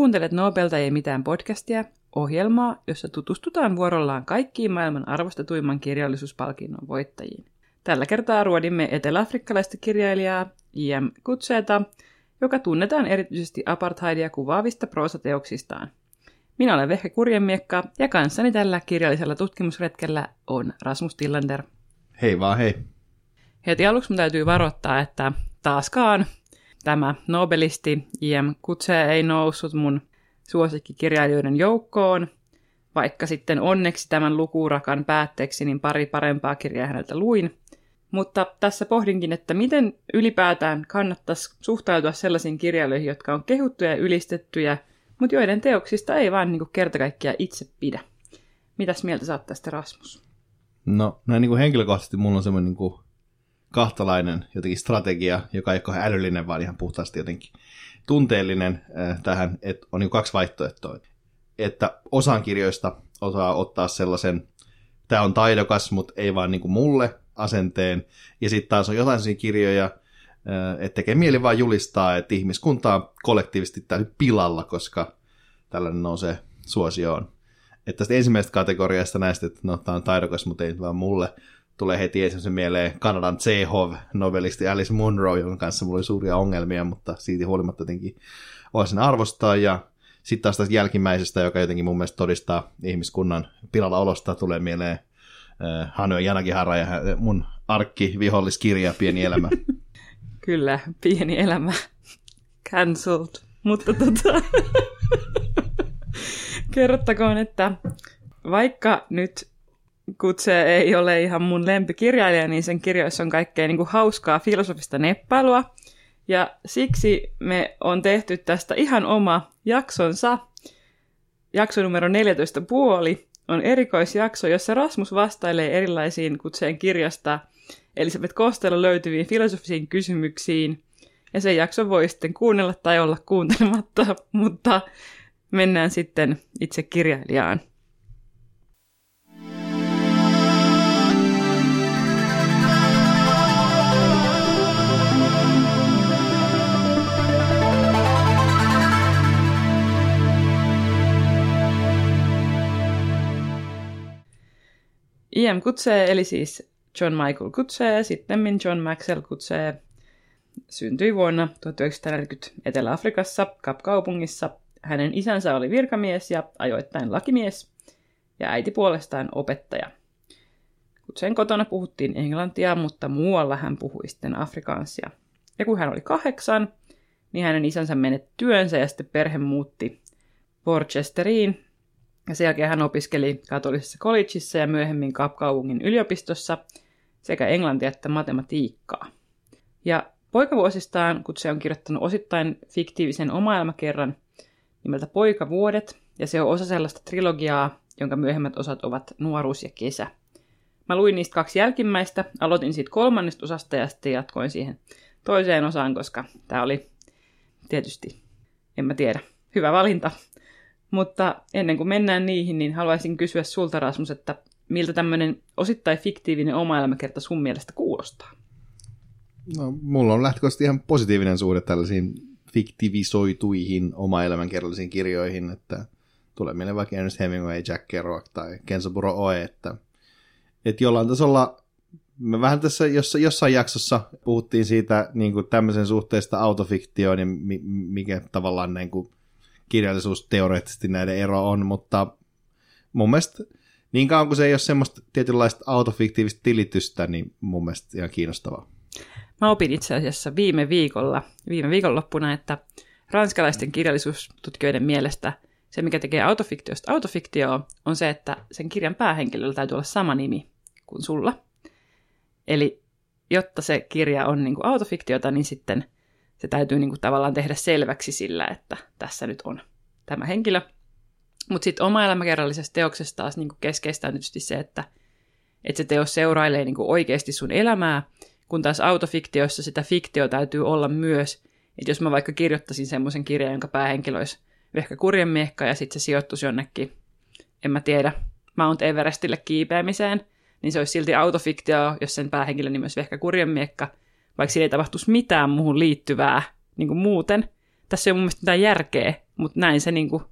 Kuuntelet Nobelta ei mitään podcastia, ohjelmaa, jossa tutustutaan vuorollaan kaikkiin maailman arvostetuimman kirjallisuuspalkinnon voittajiin. Tällä kertaa ruodimme eteläafrikkalaista kirjailijaa I.M. Kutseeta, joka tunnetaan erityisesti apartheidia kuvaavista proosateoksistaan. Minä olen Vehke Kurjemiekka ja kanssani tällä kirjallisella tutkimusretkellä on Rasmus Tillander. Hei vaan hei. Heti aluksi täytyy varoittaa, että taaskaan tämä nobelisti J.M. Kutse ei noussut mun suosikkikirjailijoiden joukkoon, vaikka sitten onneksi tämän lukurakan päätteeksi niin pari parempaa kirjaa häneltä luin. Mutta tässä pohdinkin, että miten ylipäätään kannattaisi suhtautua sellaisiin kirjailijoihin, jotka on kehuttuja ja ylistettyjä, mutta joiden teoksista ei vaan niin kerta kaikkiaan itse pidä. Mitäs mieltä saat tästä Rasmus? No, näin niin kuin henkilökohtaisesti mulla on semmoinen niin kuin kahtalainen jotenkin strategia, joka ei ole älyllinen, vaan ihan puhtaasti jotenkin tunteellinen äh, tähän, että on niin kaksi vaihtoehtoa. Että osaan kirjoista osaa ottaa sellaisen, tämä on taidokas, mutta ei vaan niin kuin mulle asenteen, ja sitten taas on jotain sellaisia kirjoja, äh, että tekee mieli vaan julistaa, että ihmiskunta on kollektiivisesti täysin pilalla, koska tällainen nousee suosioon. Että tästä ensimmäisestä kategoriasta näistä, että no, tämä on taidokas, mutta ei vaan mulle, tulee heti ensimmäisen mieleen Kanadan Chekhov-novelisti Alice Munro, jonka kanssa mulla oli suuria ongelmia, mutta siitä huolimatta jotenkin voisin arvostaa. Ja sitten taas tästä jälkimmäisestä, joka jotenkin mun mielestä todistaa ihmiskunnan pilalla olosta, tulee mieleen äh, Hanyo Janagihara ja mun arkki viholliskirja Pieni elämä. Kyllä, Pieni elämä. Cancelled. Mutta tota... Kerrottakoon, että vaikka nyt Kutse ei ole ihan mun lempikirjailija, niin sen kirjoissa on kaikkea niin kuin hauskaa filosofista neppailua. Ja siksi me on tehty tästä ihan oma jaksonsa. Jakso numero 14 puoli on erikoisjakso, jossa Rasmus vastailee erilaisiin Kutseen kirjasta Elisabeth Kostelo löytyviin filosofisiin kysymyksiin. Ja sen jakso voi sitten kuunnella tai olla kuuntelematta, mutta mennään sitten itse kirjailijaan. I.M. Kutsee, eli siis John Michael Kutsee, sitten John Maxwell Kutsee, syntyi vuonna 1940 Etelä-Afrikassa, Kapkaupungissa. Hänen isänsä oli virkamies ja ajoittain lakimies, ja äiti puolestaan opettaja. Kutseen kotona puhuttiin englantia, mutta muualla hän puhui sitten afrikaansia. Ja kun hän oli kahdeksan, niin hänen isänsä menetti työnsä ja sitten perhe muutti Worcesteriin, ja sen jälkeen hän opiskeli katolisessa collegeissa ja myöhemmin Kapkaupungin yliopistossa sekä englantia että matematiikkaa. Ja poikavuosistaan, kun se on kirjoittanut osittain fiktiivisen omaelmakerran nimeltä Poikavuodet, ja se on osa sellaista trilogiaa, jonka myöhemmät osat ovat Nuoruus ja Kesä. Mä luin niistä kaksi jälkimmäistä, aloitin siitä kolmannesta osasta ja sitten jatkoin siihen toiseen osaan, koska tämä oli tietysti, en mä tiedä, hyvä valinta. Mutta ennen kuin mennään niihin, niin haluaisin kysyä sulta Rasmus, että miltä tämmöinen osittain fiktiivinen oma elämäkerta sun mielestä kuulostaa? No, mulla on lähtökohtaisesti ihan positiivinen suhde tällaisiin fiktivisoituihin oma elämänkerrallisiin kirjoihin, että tulee mieleen vaikka Ernest Hemingway, Jack Kerouac tai Kensaburo Oe, että, että jollain tasolla me vähän tässä jossain, jossain jaksossa puhuttiin siitä niin kuin tämmöisen suhteesta autofiktioon ja mikä tavallaan niin kuin kirjallisuus teoreettisesti näiden ero on, mutta mun mielestä niin kauan kuin se ei ole semmoista tietynlaista autofiktiivista tilitystä, niin mun mielestä ihan kiinnostavaa. Mä opin itse asiassa viime viikolla, viime viikonloppuna, että ranskalaisten kirjallisuustutkijoiden mielestä se, mikä tekee autofiktiosta autofiktioa, on se, että sen kirjan päähenkilöllä täytyy olla sama nimi kuin sulla. Eli jotta se kirja on niin kuin autofiktiota, niin sitten – se täytyy niin kuin tavallaan tehdä selväksi sillä, että tässä nyt on tämä henkilö. Mutta sitten oma elämäkerrallisessa teoksessa taas niin kuin keskeistä on tietysti se, että, että se teos seurailee niin kuin oikeasti sun elämää, kun taas autofiktioissa sitä fiktio täytyy olla myös. Että jos mä vaikka kirjoittaisin semmoisen kirjan, jonka päähenkilö olisi Vehkä Kurjenmiekka ja sitten se sijoittuisi jonnekin, en mä tiedä, Mount Everestille kiipeämiseen, niin se olisi silti autofiktio, jos sen päähenkilön nimi olisi Vehkä Kurjenmiekka, vaikka siinä ei tapahtuisi mitään muuhun liittyvää niin kuin muuten. Tässä ei ole mun mielestä mitään järkeä, mutta näin se niin kuin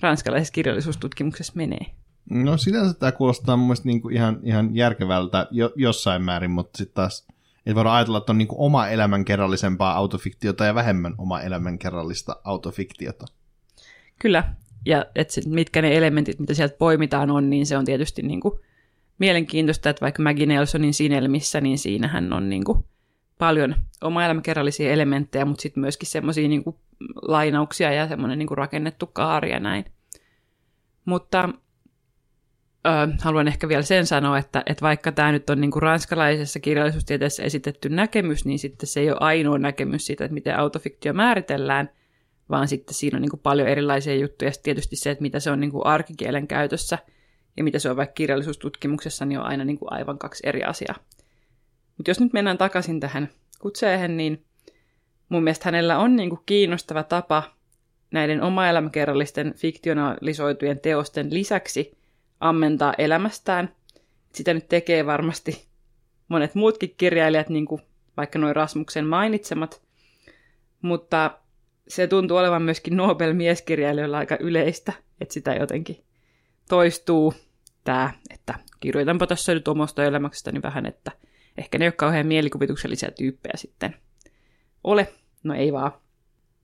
ranskalaisessa kirjallisuustutkimuksessa menee. No sinänsä tämä kuulostaa mun mielestä niin kuin ihan, ihan järkevältä jo, jossain määrin, mutta sitten taas ei voida ajatella, että on niin kuin oma elämänkerrallisempaa autofiktiota ja vähemmän oma elämänkerrallista autofiktiota. Kyllä, ja et sit, mitkä ne elementit, mitä sieltä poimitaan on, niin se on tietysti niin kuin mielenkiintoista, että vaikka Maggie Nelsonin sinelmissä, niin siinähän on niin kuin paljon oma elämäkerrallisia elementtejä, mutta sitten myöskin semmoisia niin lainauksia ja semmoinen niin rakennettu kaari ja näin. Mutta ö, haluan ehkä vielä sen sanoa, että, että vaikka tämä nyt on niin kuin ranskalaisessa kirjallisuustieteessä esitetty näkemys, niin sitten se ei ole ainoa näkemys siitä, että miten autofiktio määritellään, vaan sitten siinä on niin kuin paljon erilaisia juttuja. Ja tietysti se, että mitä se on niin kuin arkikielen käytössä ja mitä se on vaikka kirjallisuustutkimuksessa, niin on aina niin kuin aivan kaksi eri asiaa. Mutta jos nyt mennään takaisin tähän kutseehen, niin mun mielestä hänellä on niin kuin kiinnostava tapa näiden oma-elämäkerrallisten fiktionalisoitujen teosten lisäksi ammentaa elämästään. Sitä nyt tekee varmasti monet muutkin kirjailijat, niin kuin vaikka noin Rasmuksen mainitsemat, mutta se tuntuu olevan myöskin Nobel-mieskirjailijoilla aika yleistä, että sitä jotenkin toistuu tämä, että kirjoitanpa tässä nyt omasta elämäksestäni vähän, että ehkä ne ei ole kauhean mielikuvituksellisia tyyppejä sitten ole. No ei vaan.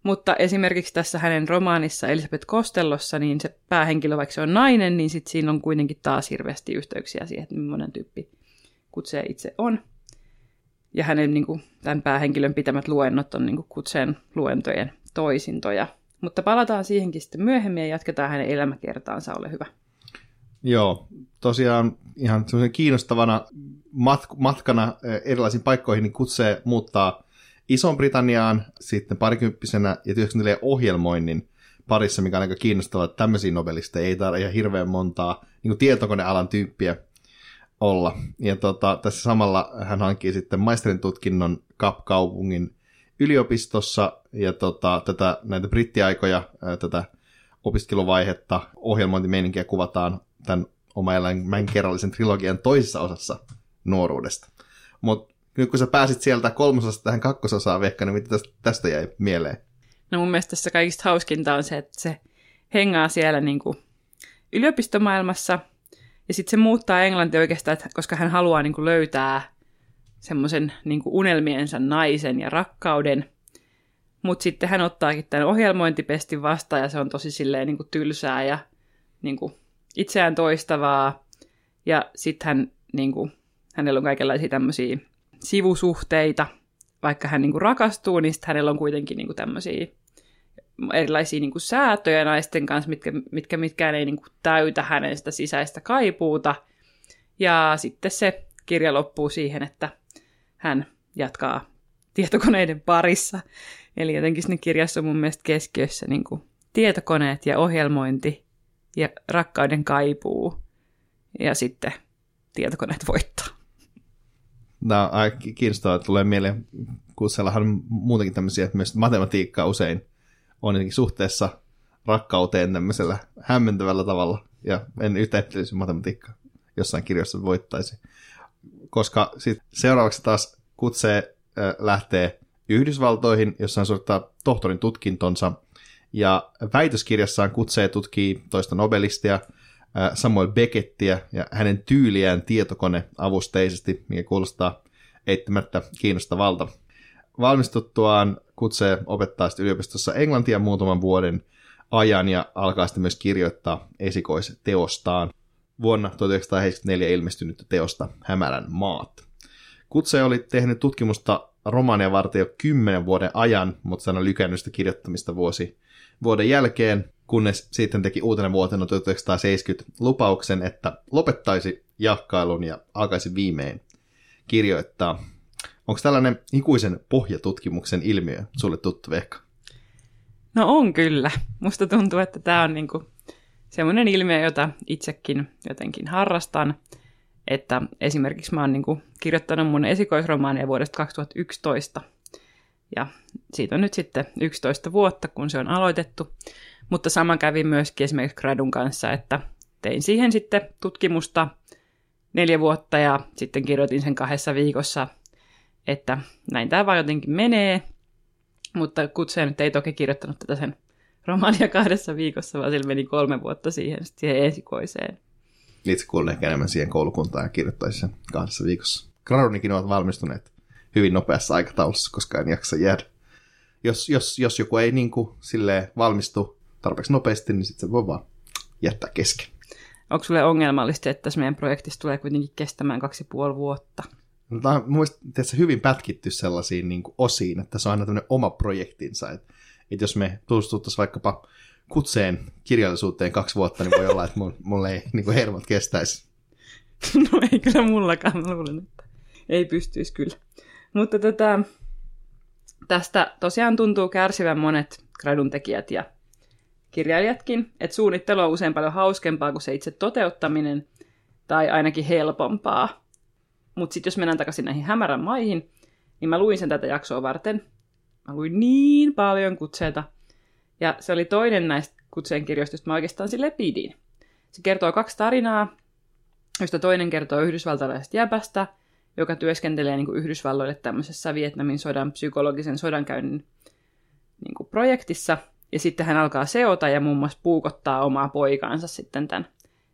Mutta esimerkiksi tässä hänen romaanissa Elisabeth Kostellossa, niin se päähenkilö, vaikka se on nainen, niin sitten siinä on kuitenkin taas hirveästi yhteyksiä siihen, että millainen tyyppi kutsee itse on. Ja hänen niin kuin, tämän päähenkilön pitämät luennot on niin kuin, kutseen luentojen toisintoja. Mutta palataan siihenkin sitten myöhemmin ja jatketaan hänen elämäkertaansa, ole hyvä. Joo, tosiaan ihan kiinnostavana mat- matkana eh, erilaisiin paikkoihin niin kutsee muuttaa Iso-Britanniaan sitten parikymppisenä ja työskentelee ohjelmoinnin parissa, mikä on aika kiinnostavaa, että tämmöisiä nobelisteja ei tarvitse ihan hirveän montaa niin tietokonealan tyyppiä olla. Ja tota, tässä samalla hän hankkii sitten maisterin tutkinnon Kap-kaupungin yliopistossa, ja tota, tätä, näitä brittiaikoja, ää, tätä opiskeluvaihetta, ohjelmointimeininkiä kuvataan tämän oma kerrallisen trilogian toisessa osassa nuoruudesta. Mutta nyt kun sä pääsit sieltä kolmosesta tähän kakkososaan Vekka, niin mitä tästä, tästä jäi mieleen? No mun mielestä tässä kaikista hauskinta on se, että se hengaa siellä niin kuin yliopistomaailmassa, ja sitten se muuttaa englanti oikeastaan, että koska hän haluaa niin kuin löytää semmoisen niin unelmiensa naisen ja rakkauden, mutta sitten hän ottaakin tämän ohjelmointipestin vastaan, ja se on tosi silleen niin kuin tylsää ja niin kuin itseään toistavaa, ja sitten hän, niin kuin, hänellä on kaikenlaisia tämmöisiä sivusuhteita, vaikka hän niin kuin rakastuu, niin hänellä on kuitenkin niin kuin tämmöisiä erilaisia niin kuin säätöjä naisten kanssa, mitkä, mitkä mitkään ei niin kuin täytä hänen sitä sisäistä kaipuuta. Ja sitten se kirja loppuu siihen, että hän jatkaa tietokoneiden parissa. Eli jotenkin sinne kirjassa on mun mielestä keskiössä niin kuin tietokoneet ja ohjelmointi ja rakkauden kaipuu. Ja sitten tietokoneet voittaa. Tämä on aika kiinnostavaa, että tulee mieleen, kun on muutenkin tämmöisiä, että myös matematiikka usein on jotenkin suhteessa rakkauteen tämmöisellä hämmentävällä tavalla, ja en yhtään että matematiikka jossain kirjassa voittaisi. Koska sitten seuraavaksi taas kutsee äh, lähtee Yhdysvaltoihin, jossa hän suorittaa tohtorin tutkintonsa, ja väitöskirjassaan kutsee tutkii toista nobelistia, Samuel Beckettiä ja hänen tyyliään tietokoneavusteisesti, mikä kuulostaa eittämättä kiinnostavalta. Valmistuttuaan kutsee opettaa yliopistossa englantia muutaman vuoden ajan ja alkaa sitten myös kirjoittaa esikoisteostaan vuonna 1974 ilmestynyttä teosta Hämärän maat. Kutse oli tehnyt tutkimusta romaania varten jo kymmenen vuoden ajan, mutta sen on lykännyt sitä kirjoittamista vuosi vuoden jälkeen, kunnes sitten teki uutena vuotena 1970 lupauksen, että lopettaisi jahkailun ja alkaisi viimein kirjoittaa. Onko tällainen ikuisen pohjatutkimuksen ilmiö sulle tuttu, Vehka? No on kyllä. Musta tuntuu, että tämä on niinku semmoinen ilmiö, jota itsekin jotenkin harrastan. Että esimerkiksi mä oon niinku kirjoittanut mun esikoisromaania vuodesta 2011. Ja siitä on nyt sitten 11 vuotta, kun se on aloitettu. Mutta sama kävi myöskin esimerkiksi Gradun kanssa, että tein siihen sitten tutkimusta neljä vuotta ja sitten kirjoitin sen kahdessa viikossa, että näin tämä vaan jotenkin menee. Mutta Kutse nyt ei toki kirjoittanut tätä sen romaania kahdessa viikossa, vaan sillä meni kolme vuotta siihen, siihen esikoiseen. Itse kuulun ehkä enemmän siihen koulukuntaan ja kirjoittaisi sen kahdessa viikossa. Gradunikin ovat valmistuneet hyvin nopeassa aikataulussa, koska en jaksa jäädä. Jos, jos, jos joku ei niin kuin, silleen, valmistu tarpeeksi nopeasti, niin sitten se voi vaan jättää kesken. Onko sulle ongelmallista, että tässä meidän projektista tulee kuitenkin kestämään kaksi puoli vuotta? No, tämä on mielestä hyvin pätkitty sellaisiin niin kuin osiin, että se on aina tämmöinen oma projektinsa. Että, että jos me tutustuttaisiin vaikkapa kutseen kirjallisuuteen kaksi vuotta, niin voi olla, että mulle ei niin kuin hermot kestäisi. No ei kyllä mullakaan, mä luulen, että ei pystyisi kyllä. Mutta tätä, tästä tosiaan tuntuu kärsivän monet gradun tekijät ja kirjailijatkin, että suunnittelu on usein paljon hauskempaa kuin se itse toteuttaminen, tai ainakin helpompaa. Mutta sitten jos mennään takaisin näihin hämärän maihin, niin mä luin sen tätä jaksoa varten. Mä luin niin paljon kutseita. Ja se oli toinen näistä kutseen kirjoista, joista mä oikeastaan sille pidin. Se kertoo kaksi tarinaa, josta toinen kertoo yhdysvaltalaisesta jäbästä, joka työskentelee niin kuin Yhdysvalloille tämmöisessä Vietnamin sodan psykologisen sodankäynnin niin kuin projektissa. Ja sitten hän alkaa seota ja muun muassa puukottaa omaa poikaansa sitten tämän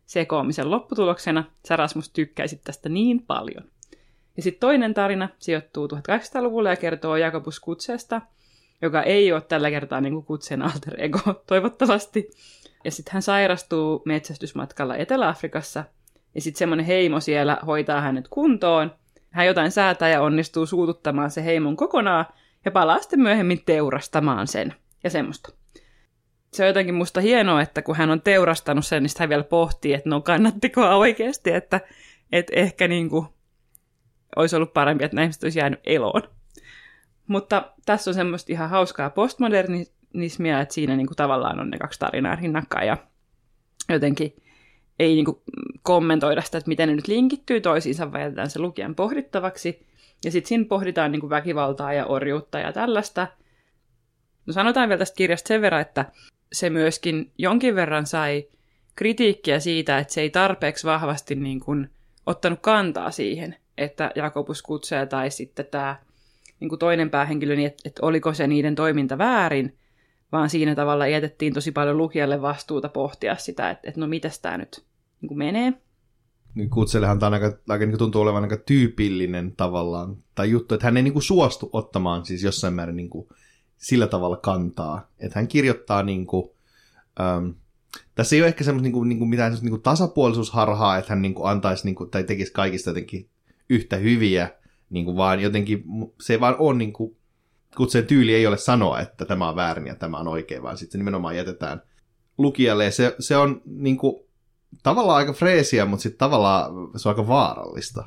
sekoamisen lopputuloksena. Sä Rasmus tykkäisit tästä niin paljon. Ja sitten toinen tarina sijoittuu 1800-luvulle ja kertoo Jakobus Kutseesta, joka ei ole tällä kertaa niin kuin Kutsen alter ego, toivottavasti. Ja sitten hän sairastuu metsästysmatkalla Etelä-Afrikassa, ja sitten semmoinen heimo siellä hoitaa hänet kuntoon. Hän jotain säätää ja onnistuu suututtamaan se heimon kokonaan, ja palaa sitten myöhemmin teurastamaan sen. Ja semmoista se on jotenkin musta hienoa, että kun hän on teurastanut sen, niin hän vielä pohtii, että no kannattiko oikeasti, että, että ehkä niin kuin olisi ollut parempi, että näistä olisi jäänyt eloon. Mutta tässä on semmoista ihan hauskaa postmodernismia, että siinä niin kuin tavallaan on ne kaksi tarinaa rinnakkain ja jotenkin ei niin kuin kommentoida sitä, että miten ne nyt linkittyy toisiinsa, vaan jätetään se lukijan pohdittavaksi. Ja sitten siinä pohditaan niin kuin väkivaltaa ja orjuutta ja tällaista. No sanotaan vielä tästä kirjasta sen verran, että se myöskin jonkin verran sai kritiikkiä siitä, että se ei tarpeeksi vahvasti niin kuin ottanut kantaa siihen, että Jakobus kutsee tai sitten tämä niin kuin toinen päähenkilö, niin että, että oliko se niiden toiminta väärin, vaan siinä tavalla jätettiin tosi paljon lukijalle vastuuta pohtia sitä, että, että no mitäs tämä nyt niin kuin menee. Niin Kutsellehan tämä aika, aika niin tuntuu olevan aika tyypillinen tavallaan, tai juttu, että hän ei niin kuin suostu ottamaan siis jossain määrin niin kuin sillä tavalla kantaa. Että hän kirjoittaa niin kuin, ähm, tässä ei ole ehkä semmoista niin kuin, niin kuin mitään niin kuin tasapuolisuusharhaa, että hän niin kuin antaisi niin kuin, tai tekisi kaikista jotenkin yhtä hyviä, niin kuin vaan jotenkin se vaan on niin kuin, kun se tyyli ei ole sanoa, että tämä on väärin ja tämä on oikein, vaan sitten se nimenomaan jätetään lukijalle. Ja se, se on niin kuin, tavallaan aika freesiä, mutta sitten tavallaan se on aika vaarallista.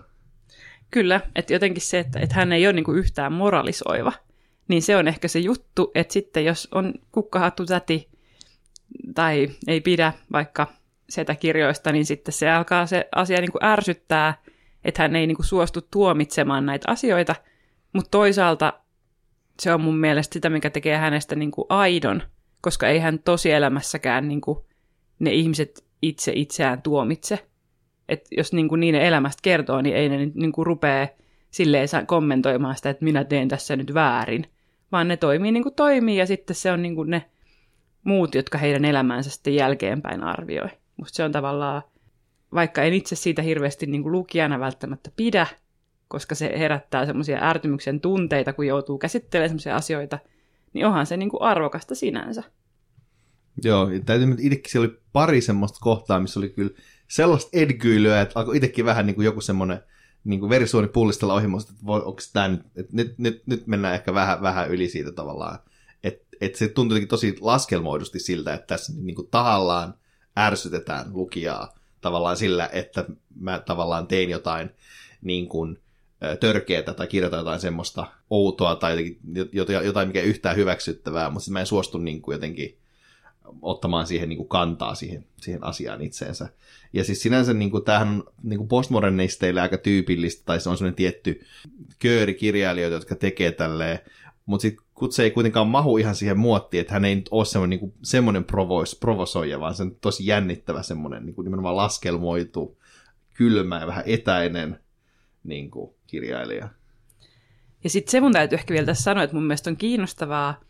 Kyllä, että jotenkin se, että, että hän ei ole niin kuin yhtään moralisoiva, niin se on ehkä se juttu, että sitten jos on kukkahattu täti tai ei pidä vaikka sitä kirjoista, niin sitten se alkaa se asia niin kuin ärsyttää, että hän ei niin kuin suostu tuomitsemaan näitä asioita, mutta toisaalta se on mun mielestä sitä, mikä tekee hänestä niin kuin aidon, koska ei hän tosielämässäkään niin kuin ne ihmiset itse itseään tuomitse. Et jos niin kuin niiden elämästä kertoo, niin ei ne niin kuin rupea silleen kommentoimaan sitä, että minä teen tässä nyt väärin, vaan ne toimii niin kuin toimii ja sitten se on niin kuin ne muut, jotka heidän elämäänsä sitten jälkeenpäin arvioi. Musta se on tavallaan, vaikka en itse siitä hirveästi niin kuin lukijana välttämättä pidä, koska se herättää semmoisia ärtymyksen tunteita, kun joutuu käsittelemään semmoisia asioita, niin onhan se niin kuin arvokasta sinänsä. Joo, täytyy itsekin siellä oli pari semmoista kohtaa, missä oli kyllä sellaista edgyilyä, että alkoi itsekin vähän niin kuin joku semmoinen niin kuin verisuoni pullistella ohi, että voi, onko tämä nyt, että nyt, nyt, nyt mennään ehkä vähän, vähän yli siitä tavallaan. Että et se tuntui tosi laskelmoidusti siltä, että tässä niin kuin tahallaan ärsytetään lukijaa tavallaan sillä, että mä tavallaan tein jotain niin kuin, törkeätä tai kirjoitan jotain semmoista outoa tai jotain, mikä yhtään hyväksyttävää, mutta mä en suostu niin kuin jotenkin ottamaan siihen niin kuin kantaa siihen, siihen asiaan itseensä. Ja siis sinänsä niin kuin, tämähän on niin postmodernisteille aika tyypillistä, tai se on sellainen tietty kööri kirjailijoita, jotka tekee tälleen, mutta sitten kun se ei kuitenkaan mahu ihan siihen muottiin, että hän ei nyt ole semmoinen, niin semmoinen provois, provosoija, vaan se on tosi jännittävä semmoinen niin kuin nimenomaan laskelmoitu, kylmä ja vähän etäinen niin kuin, kirjailija. Ja sitten se mun täytyy ehkä vielä tässä sanoa, että mun mielestä on kiinnostavaa,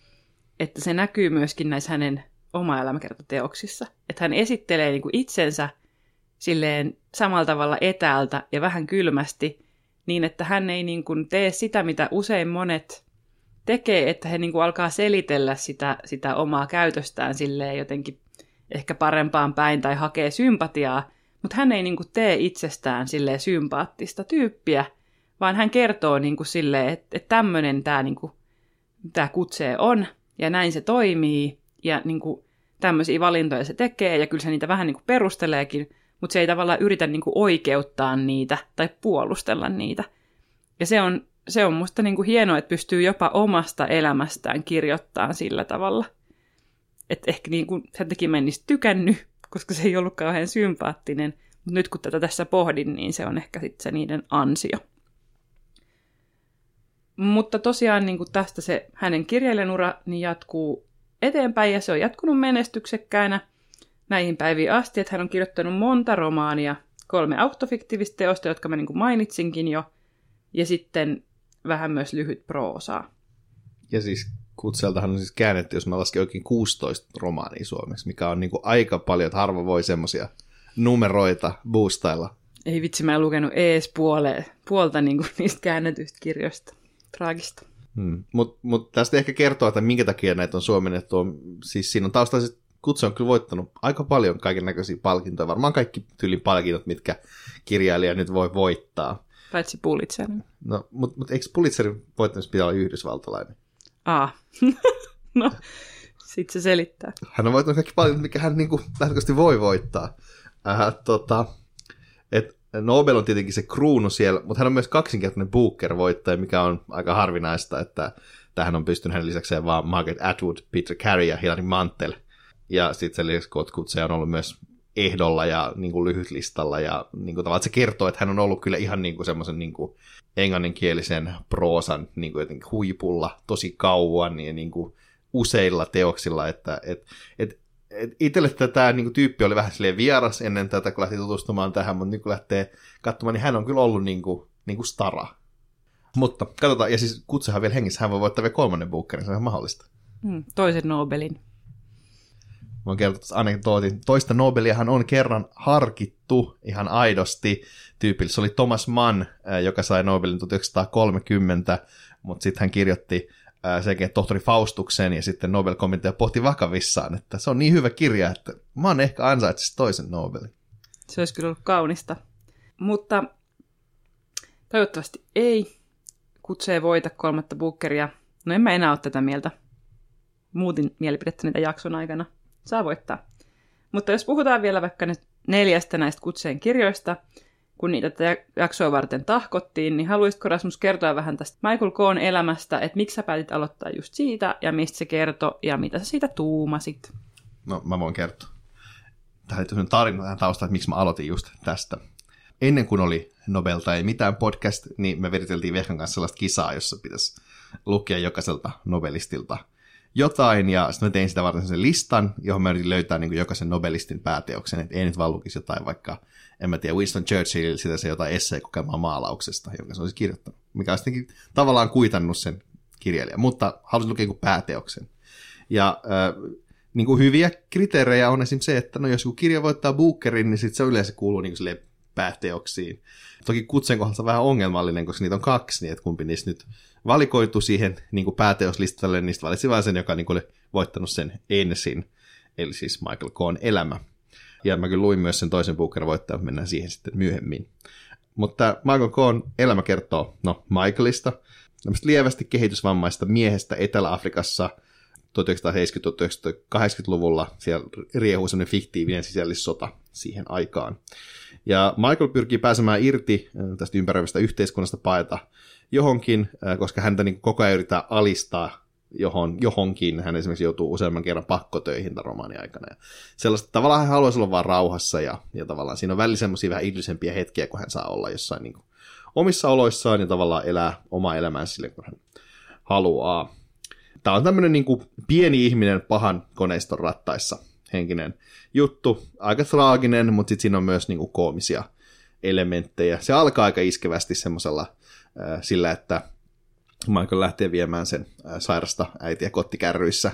että se näkyy myöskin näissä hänen oma elämäkertateoksissa. Että hän esittelee niin kuin itsensä silleen samalla tavalla etäältä ja vähän kylmästi, niin että hän ei niin kuin tee sitä, mitä usein monet tekee, että he niin kuin alkaa selitellä sitä, sitä omaa käytöstään silleen jotenkin ehkä parempaan päin tai hakee sympatiaa, mutta hän ei niin kuin tee itsestään silleen sympaattista tyyppiä, vaan hän kertoo niin kuin silleen, että, että tämmöinen tämä niin kuin, tämä kutsee on, ja näin se toimii, ja niin kuin, tämmöisiä valintoja se tekee, ja kyllä se niitä vähän niin kuin perusteleekin, mutta se ei tavallaan yritä niin kuin oikeuttaa niitä tai puolustella niitä. Ja se on, se on musta niin kuin hienoa, että pystyy jopa omasta elämästään kirjoittamaan sillä tavalla. Että ehkä niin kuin, sen takia mä en tykännyt, koska se ei ollut kauhean sympaattinen. Mutta nyt kun tätä tässä pohdin, niin se on ehkä sitten se niiden ansio. Mutta tosiaan niin kuin tästä se hänen kirjailijan ura niin jatkuu eteenpäin ja se on jatkunut menestyksekkäänä näihin päiviin asti, että hän on kirjoittanut monta romaania, kolme autofiktiivista teosta, jotka mä niin kuin mainitsinkin jo, ja sitten vähän myös lyhyt proosaa. Ja siis Kutseltahan on siis käännetty, jos mä lasken oikein 16 romaania suomeksi, mikä on niin kuin aika paljon, että harva voi semmoisia numeroita boostailla. Ei vitsi, mä en lukenut ees puole, puolta niin kuin niistä käännetyistä kirjoista. Traagista. Hmm. Mutta mut tästä ehkä kertoo, että minkä takia näitä on suomennettu. Siis siinä on taustaiset Kutsu on kyllä voittanut aika paljon kaiken näköisiä palkintoja. Varmaan kaikki tyylin palkinnot, mitkä kirjailija nyt voi voittaa. Paitsi Pulitzer. No, mutta mut eikö Pulitzerin voittamista pitää olla yhdysvaltalainen? Aa. no, sit se selittää. Hän on voittanut kaikki paljon, mikä hän niinku lähtökohtaisesti voi voittaa. Äh, tota, et Nobel on tietenkin se kruunu siellä, mutta hän on myös kaksinkertainen Booker-voittaja, mikä on aika harvinaista, että tähän on pystynyt hänen lisäkseen vaan Margaret Atwood, Peter Carey ja Hilary Mantel. Ja sitten sen lisäksi Kotkut, se on ollut myös ehdolla ja niin kuin lyhytlistalla ja niin kuin, tavallaan, se kertoo, että hän on ollut kyllä ihan niin kuin semmoisen niin kuin englanninkielisen proosan niin kuin jotenkin huipulla tosi kauan ja niin kuin useilla teoksilla, että et, et, et itselle tämä niin kuin, tyyppi oli vähän silleen vieras ennen tätä, kun lähti tutustumaan tähän, mutta nyt kun lähtee katsomaan, niin hän on kyllä ollut niin kuin, niin kuin stara. Mutta katsotaan, ja siis kutsuhan vielä hengissä, hän voi voittaa vielä kolmannen bookerin, se on ihan mahdollista. Mm, toisen Nobelin. Voin kertoa anekdootin. Toista Nobeliahan on kerran harkittu ihan aidosti. Tyypillä se oli Thomas Mann, joka sai Nobelin 1930, mutta sitten hän kirjoitti sekin tohtori Faustuksen ja sitten Nobel-komitea pohti vakavissaan, että se on niin hyvä kirja, että Mann ehkä ansaitsisi toisen Nobelin. Se olisi kyllä ollut kaunista. Mutta toivottavasti ei. Kutsee voita kolmatta Bookeria. No en mä enää ole tätä mieltä. Muutin mielipidettä niitä jakson aikana saa voittaa. Mutta jos puhutaan vielä vaikka nyt neljästä näistä kutseen kirjoista, kun niitä tätä jaksoa varten tahkottiin, niin haluaisitko Rasmus kertoa vähän tästä Michael Koon elämästä, että miksi sä päätit aloittaa just siitä, ja mistä se kertoi, ja mitä sä siitä tuumasit? No, mä voin kertoa. Tämä on tarina tähän taustalla, että miksi mä aloitin just tästä. Ennen kuin oli Nobel tai mitään podcast, niin me veriteltiin Vehkan kanssa sellaista kisaa, jossa pitäisi lukea jokaiselta Nobelistilta – jotain, ja sitten mä tein sitä varten sen listan, johon mä yritin löytää niin kuin jokaisen Nobelistin pääteoksen, että ei nyt vaan lukisi jotain vaikka, en mä tiedä, Winston Churchill, sitä se jotain esseekokemaa maalauksesta, jonka se olisi kirjoittanut, mikä olisi tavallaan kuitannut sen kirjailijan, mutta halusin lukea joku pääteoksen. Ja äh, niin kuin hyviä kriteerejä on esimerkiksi se, että no jos joku kirja voittaa Bookerin, niin sit se yleensä kuuluu niin kuin pääteoksiin. Toki kutsen kohdassa on vähän ongelmallinen, koska niitä on kaksi, niin että kumpi niistä nyt valikoitu siihen niin kuin pääteoslistalle, niin valitsi vain sen, joka niin kuin oli voittanut sen ensin, eli siis Michael Cohn elämä. Ja mä kyllä luin myös sen toisen Booker voittajan, mennään siihen sitten myöhemmin. Mutta Michael Cohn elämä kertoo, no Michaelista, lievästi kehitysvammaista miehestä Etelä-Afrikassa 1970-1980-luvulla. Siellä riehuu sellainen fiktiivinen sisällissota siihen aikaan. Ja Michael pyrkii pääsemään irti äh, tästä ympäröivästä yhteiskunnasta paeta johonkin, koska häntä niin koko ajan yritetään alistaa johon, johonkin. Hän esimerkiksi joutuu useamman kerran pakkotöihin tämän romaanin aikana. Ja sellaista, tavallaan hän haluaisi olla vaan rauhassa ja, ja tavallaan siinä on välillä semmoisia vähän idyllisempiä hetkiä, kun hän saa olla jossain niin omissa oloissaan ja tavallaan elää omaa elämää sille, kun hän haluaa. Tämä on tämmöinen niin pieni ihminen pahan koneiston rattaissa henkinen juttu. Aika traaginen, mutta sitten siinä on myös niin koomisia elementtejä. Se alkaa aika iskevästi semmoisella sillä, että Michael lähtee viemään sen sairasta äitiä kottikärryissä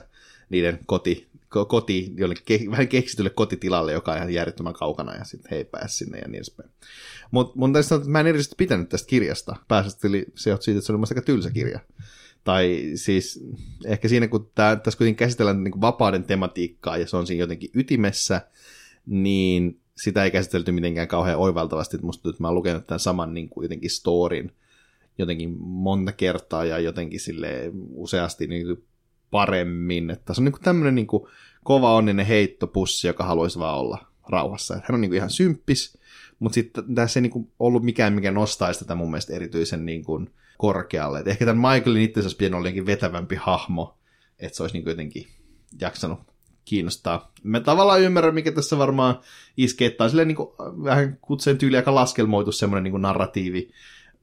niiden koti koti, jollekin ke, vähän keksitylle kotitilalle, joka on ihan järjettömän kaukana, ja sitten he ei pääse sinne ja niin edespäin. Mutta mun että mä en erityisesti pitänyt tästä kirjasta. Pääsästi se johtuu siitä, että se oli aika tylsä kirja. Tai siis ehkä siinä, kun tää, tässä kuitenkin käsitellään niin vapauden tematiikkaa, ja se on siinä jotenkin ytimessä, niin sitä ei käsitelty mitenkään kauhean oivaltavasti, että musta että mä oon lukenut tämän saman niin kuin jotenkin storin jotenkin monta kertaa ja jotenkin sille useasti niin paremmin. Että se on niin kuin tämmöinen niin kuin kova onninen heittopussi, joka haluaisi vaan olla rauhassa. Että hän on niin kuin ihan symppis, mutta sitten tässä ei niin kuin ollut mikään, mikä nostaisi tätä mun mielestä erityisen niin kuin korkealle. Et ehkä tämän Michaelin itsensä pieni oli vetävämpi hahmo, että se olisi niin kuin jotenkin jaksanut kiinnostaa. Mä tavallaan ymmärrän, mikä tässä varmaan iskee, että on niin kuin, vähän kutseen tyyli aika laskelmoitu semmoinen niin narratiivi,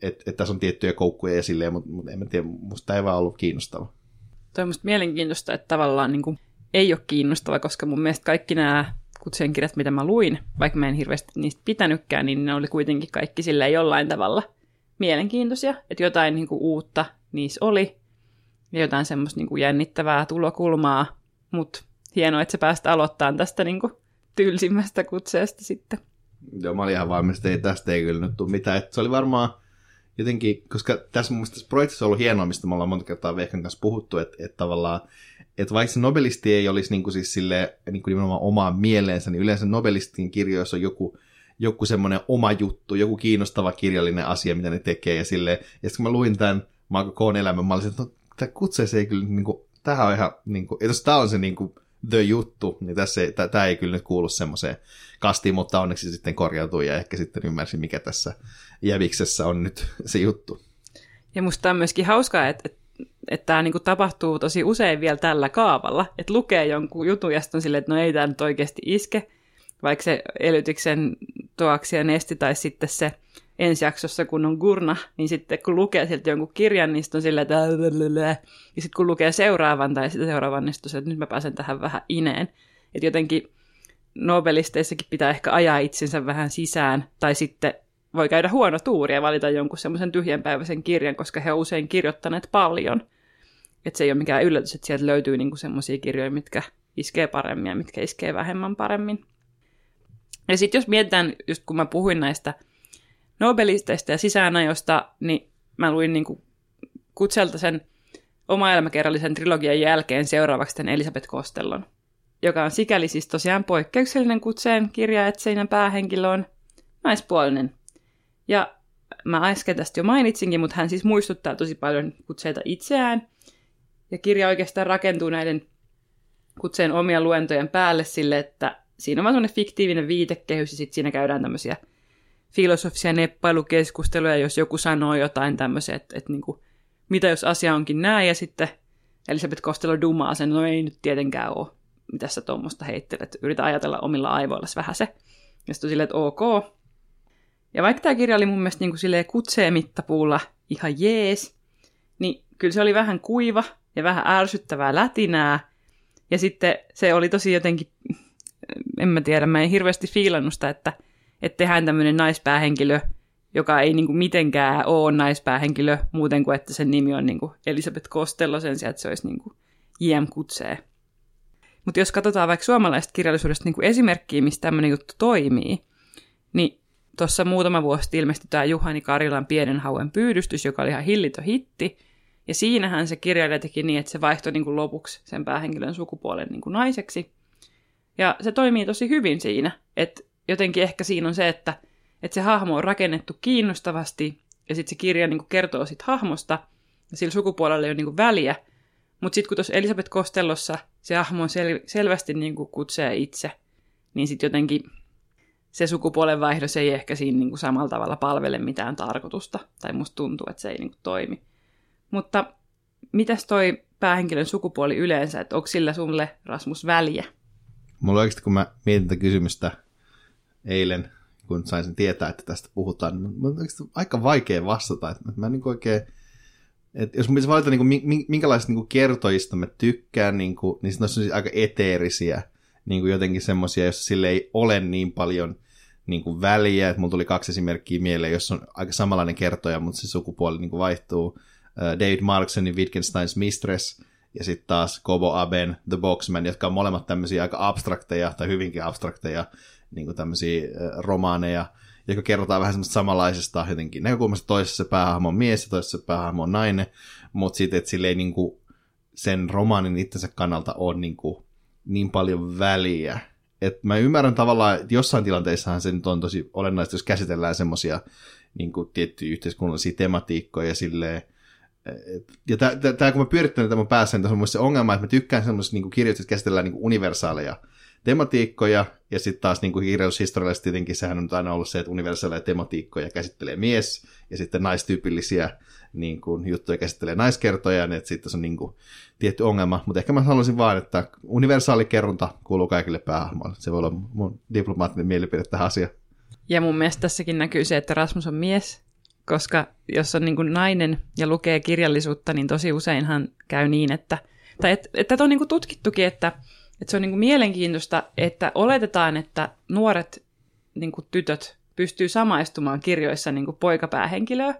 että, että tässä on tiettyjä koukkuja ja silleen, mutta, mutta en mä tiedä, musta ei vaan ollut kiinnostava. Toi on musta mielenkiintoista, että tavallaan niin kuin, ei ole kiinnostava, koska mun mielestä kaikki nämä kutsien kirjat, mitä mä luin, vaikka mä en hirveästi niistä pitänytkään, niin ne oli kuitenkin kaikki sillä jollain tavalla mielenkiintoisia, että jotain niin kuin, uutta niissä oli, ja jotain semmoista niin kuin, jännittävää tulokulmaa, mutta hienoa, että se päästä aloittamaan tästä niin kuin, tylsimmästä kutseesta sitten. Joo, mä olin ihan valmis, että ei, tästä ei kyllä nyt tule mitään. Että se oli varmaan jotenkin, koska tässä mun mielestä tässä projektissa on ollut hienoa, mistä me ollaan monta kertaa Vehkan kanssa puhuttu, että, että tavallaan, että vaikka se nobelisti ei olisi niin kuin siis sille, niin kuin nimenomaan omaa mieleensä, niin yleensä nobelistin kirjoissa on joku, joku semmoinen oma juttu, joku kiinnostava kirjallinen asia, mitä ne tekee, ja sille. Ja sitten kun mä luin tämän Marko Koon elämän, mä olisin, että no, tämä kutseessa ei kyllä, niin kuin, tämähän on ihan, niin kuin, jos tämä on se niin kuin, the juttu, niin tässä ei, tämä ei kyllä nyt kuulu semmoiseen kastiin, mutta onneksi sitten korjautui ja ehkä sitten ymmärsin, mikä tässä jäviksessä on nyt se juttu. Ja musta on myöskin hauskaa, että, että, että tämä niinku tapahtuu tosi usein vielä tällä kaavalla, että lukee jonkun jutun ja sitten on silleen, että no ei tämä nyt oikeasti iske, vaikka se elytyksen tuaksi ja nesti tai sitten se ensi jaksossa, kun on gurna, niin sitten kun lukee sieltä jonkun kirjan, niin sitten on silleen, että ja sitten kun lukee seuraavan tai sitten seuraavan, niin sitten että nyt mä pääsen tähän vähän ineen. Että jotenkin nobelisteissakin pitää ehkä ajaa itsensä vähän sisään, tai sitten voi käydä huono tuuri ja valita jonkun semmoisen tyhjänpäiväisen kirjan, koska he on usein kirjoittaneet paljon. Että se ei ole mikään yllätys, että sieltä löytyy niinku semmoisia kirjoja, mitkä iskee paremmin ja mitkä iskee vähemmän paremmin. Ja sitten jos mietitään, just kun mä puhuin näistä nobelisteista ja sisäänajosta, niin mä luin niin kuin Kutselta sen oma elämäkerrallisen trilogian jälkeen seuraavaksi tämän Elisabeth Kostellon, joka on sikäli siis tosiaan poikkeuksellinen kutseen kirja, että siinä päähenkilö on naispuolinen. Ja mä äsken tästä jo mainitsinkin, mutta hän siis muistuttaa tosi paljon kutseita itseään. Ja kirja oikeastaan rakentuu näiden kutseen omia luentojen päälle sille, että siinä on vaan fiktiivinen viitekehys ja sitten siinä käydään tämmöisiä – filosofisia neppailukeskusteluja, jos joku sanoo jotain tämmöisiä, että, että niin kuin, mitä jos asia onkin näin, ja sitten Elisabeth Costello dumaa sen, no ei nyt tietenkään ole, mitä sä tuommoista heittelet, yritä ajatella omilla aivoilla vähän se. Ja sitten silleen, että ok. Ja vaikka tämä kirja oli mun mielestä niin kuin silleen kutsee mittapuulla ihan jees, niin kyllä se oli vähän kuiva ja vähän ärsyttävää lätinää. Ja sitten se oli tosi jotenkin, en mä tiedä, mä en hirveästi fiilannut sitä, että että tehdään tämmöinen naispäähenkilö, joka ei niin kuin mitenkään ole naispäähenkilö muuten kuin, että sen nimi on niin kuin Elisabeth Costello sen sijaan, että se olisi niin kuin J.M. Kutsee. Mutta jos katsotaan vaikka suomalaisesta kirjallisuudesta niin kuin esimerkkiä, missä tämmöinen juttu toimii, niin tuossa muutama vuosi ilmestyi tämä Juhani Karilan Pienen hauen pyydystys, joka oli ihan hillitö hitti. Ja siinähän se kirjailija teki niin, että se vaihtoi niin kuin lopuksi sen päähenkilön sukupuolen niin kuin naiseksi. Ja se toimii tosi hyvin siinä, että jotenkin ehkä siinä on se, että, että se hahmo on rakennettu kiinnostavasti ja sitten se kirja niin kertoo siitä hahmosta ja sillä sukupuolella ei ole niin väliä. Mutta sitten kun tuossa Elisabeth Kostellossa se hahmo on sel- selvästi niin kutsee itse, niin sitten jotenkin se sukupuolen vaihdos ei ehkä siinä niin samalla tavalla palvele mitään tarkoitusta. Tai musta tuntuu, että se ei niin toimi. Mutta mitäs toi päähenkilön sukupuoli yleensä, että onko sillä sulle Rasmus väliä? Mulla oikeasti, kun mä mietin tätä kysymystä eilen, kun sain sen tietää, että tästä puhutaan, niin on aika vaikea vastata. Että mä niin oikein, että jos pitäisi valita, niin kuin, minkälaisista niin kertojista mä tykkään, niin, kuin, niin ne on siis aika eteerisiä, niin kuin jotenkin semmoisia, joissa sille ei ole niin paljon niin kuin väliä. Että mulla tuli kaksi esimerkkiä mieleen, jos on aika samanlainen kertoja, mutta se sukupuoli niin kuin vaihtuu. David Marksonin Wittgensteins Mistress, ja sitten taas Kobo Aben The Boxman, jotka on molemmat tämmöisiä aika abstrakteja tai hyvinkin abstrakteja niin kuin tämmöisiä romaaneja, jotka kerrotaan vähän semmoista samanlaisesta jotenkin näkökulmasta. Toisessa se päähahmo on mies ja toisessa se päähahmo on nainen, mutta sitten, että sille ei niin kuin sen romaanin itsensä kannalta ole niin, kuin niin paljon väliä. Et mä ymmärrän tavallaan, että jossain tilanteissahan se nyt on tosi olennaista, jos käsitellään semmoisia niin tiettyjä yhteiskunnallisia tematiikkoja ja silleen, ja tämä, kun mä pyörittänyt tämän päässä, niin on se ongelma, että mä tykkään semmoisista niin kirjoista, että käsitellään niin universaaleja tematiikkoja, ja sitten taas niin kuin kirjallisuushistoriallisesti tietenkin sehän on aina ollut se, että universaaleja tematiikkoja käsittelee mies, ja sitten naistyypillisiä niin kuin, juttuja käsittelee naiskertoja, niin että sitten se on niin kuin, tietty ongelma. Mutta ehkä mä haluaisin vaan, että universaali kerronta kuuluu kaikille päähahmoille. Se voi olla mun diplomaattinen mielipide tähän asiaan. Ja mun mielestä tässäkin näkyy se, että Rasmus on mies, koska jos on niin kuin nainen ja lukee kirjallisuutta, niin tosi useinhan käy niin, että, tai että, että on niin kuin tutkittukin, että, että se on niin kuin mielenkiintoista, että oletetaan, että nuoret niin kuin tytöt pystyy samaistumaan kirjoissa niin kuin poikapäähenkilöä,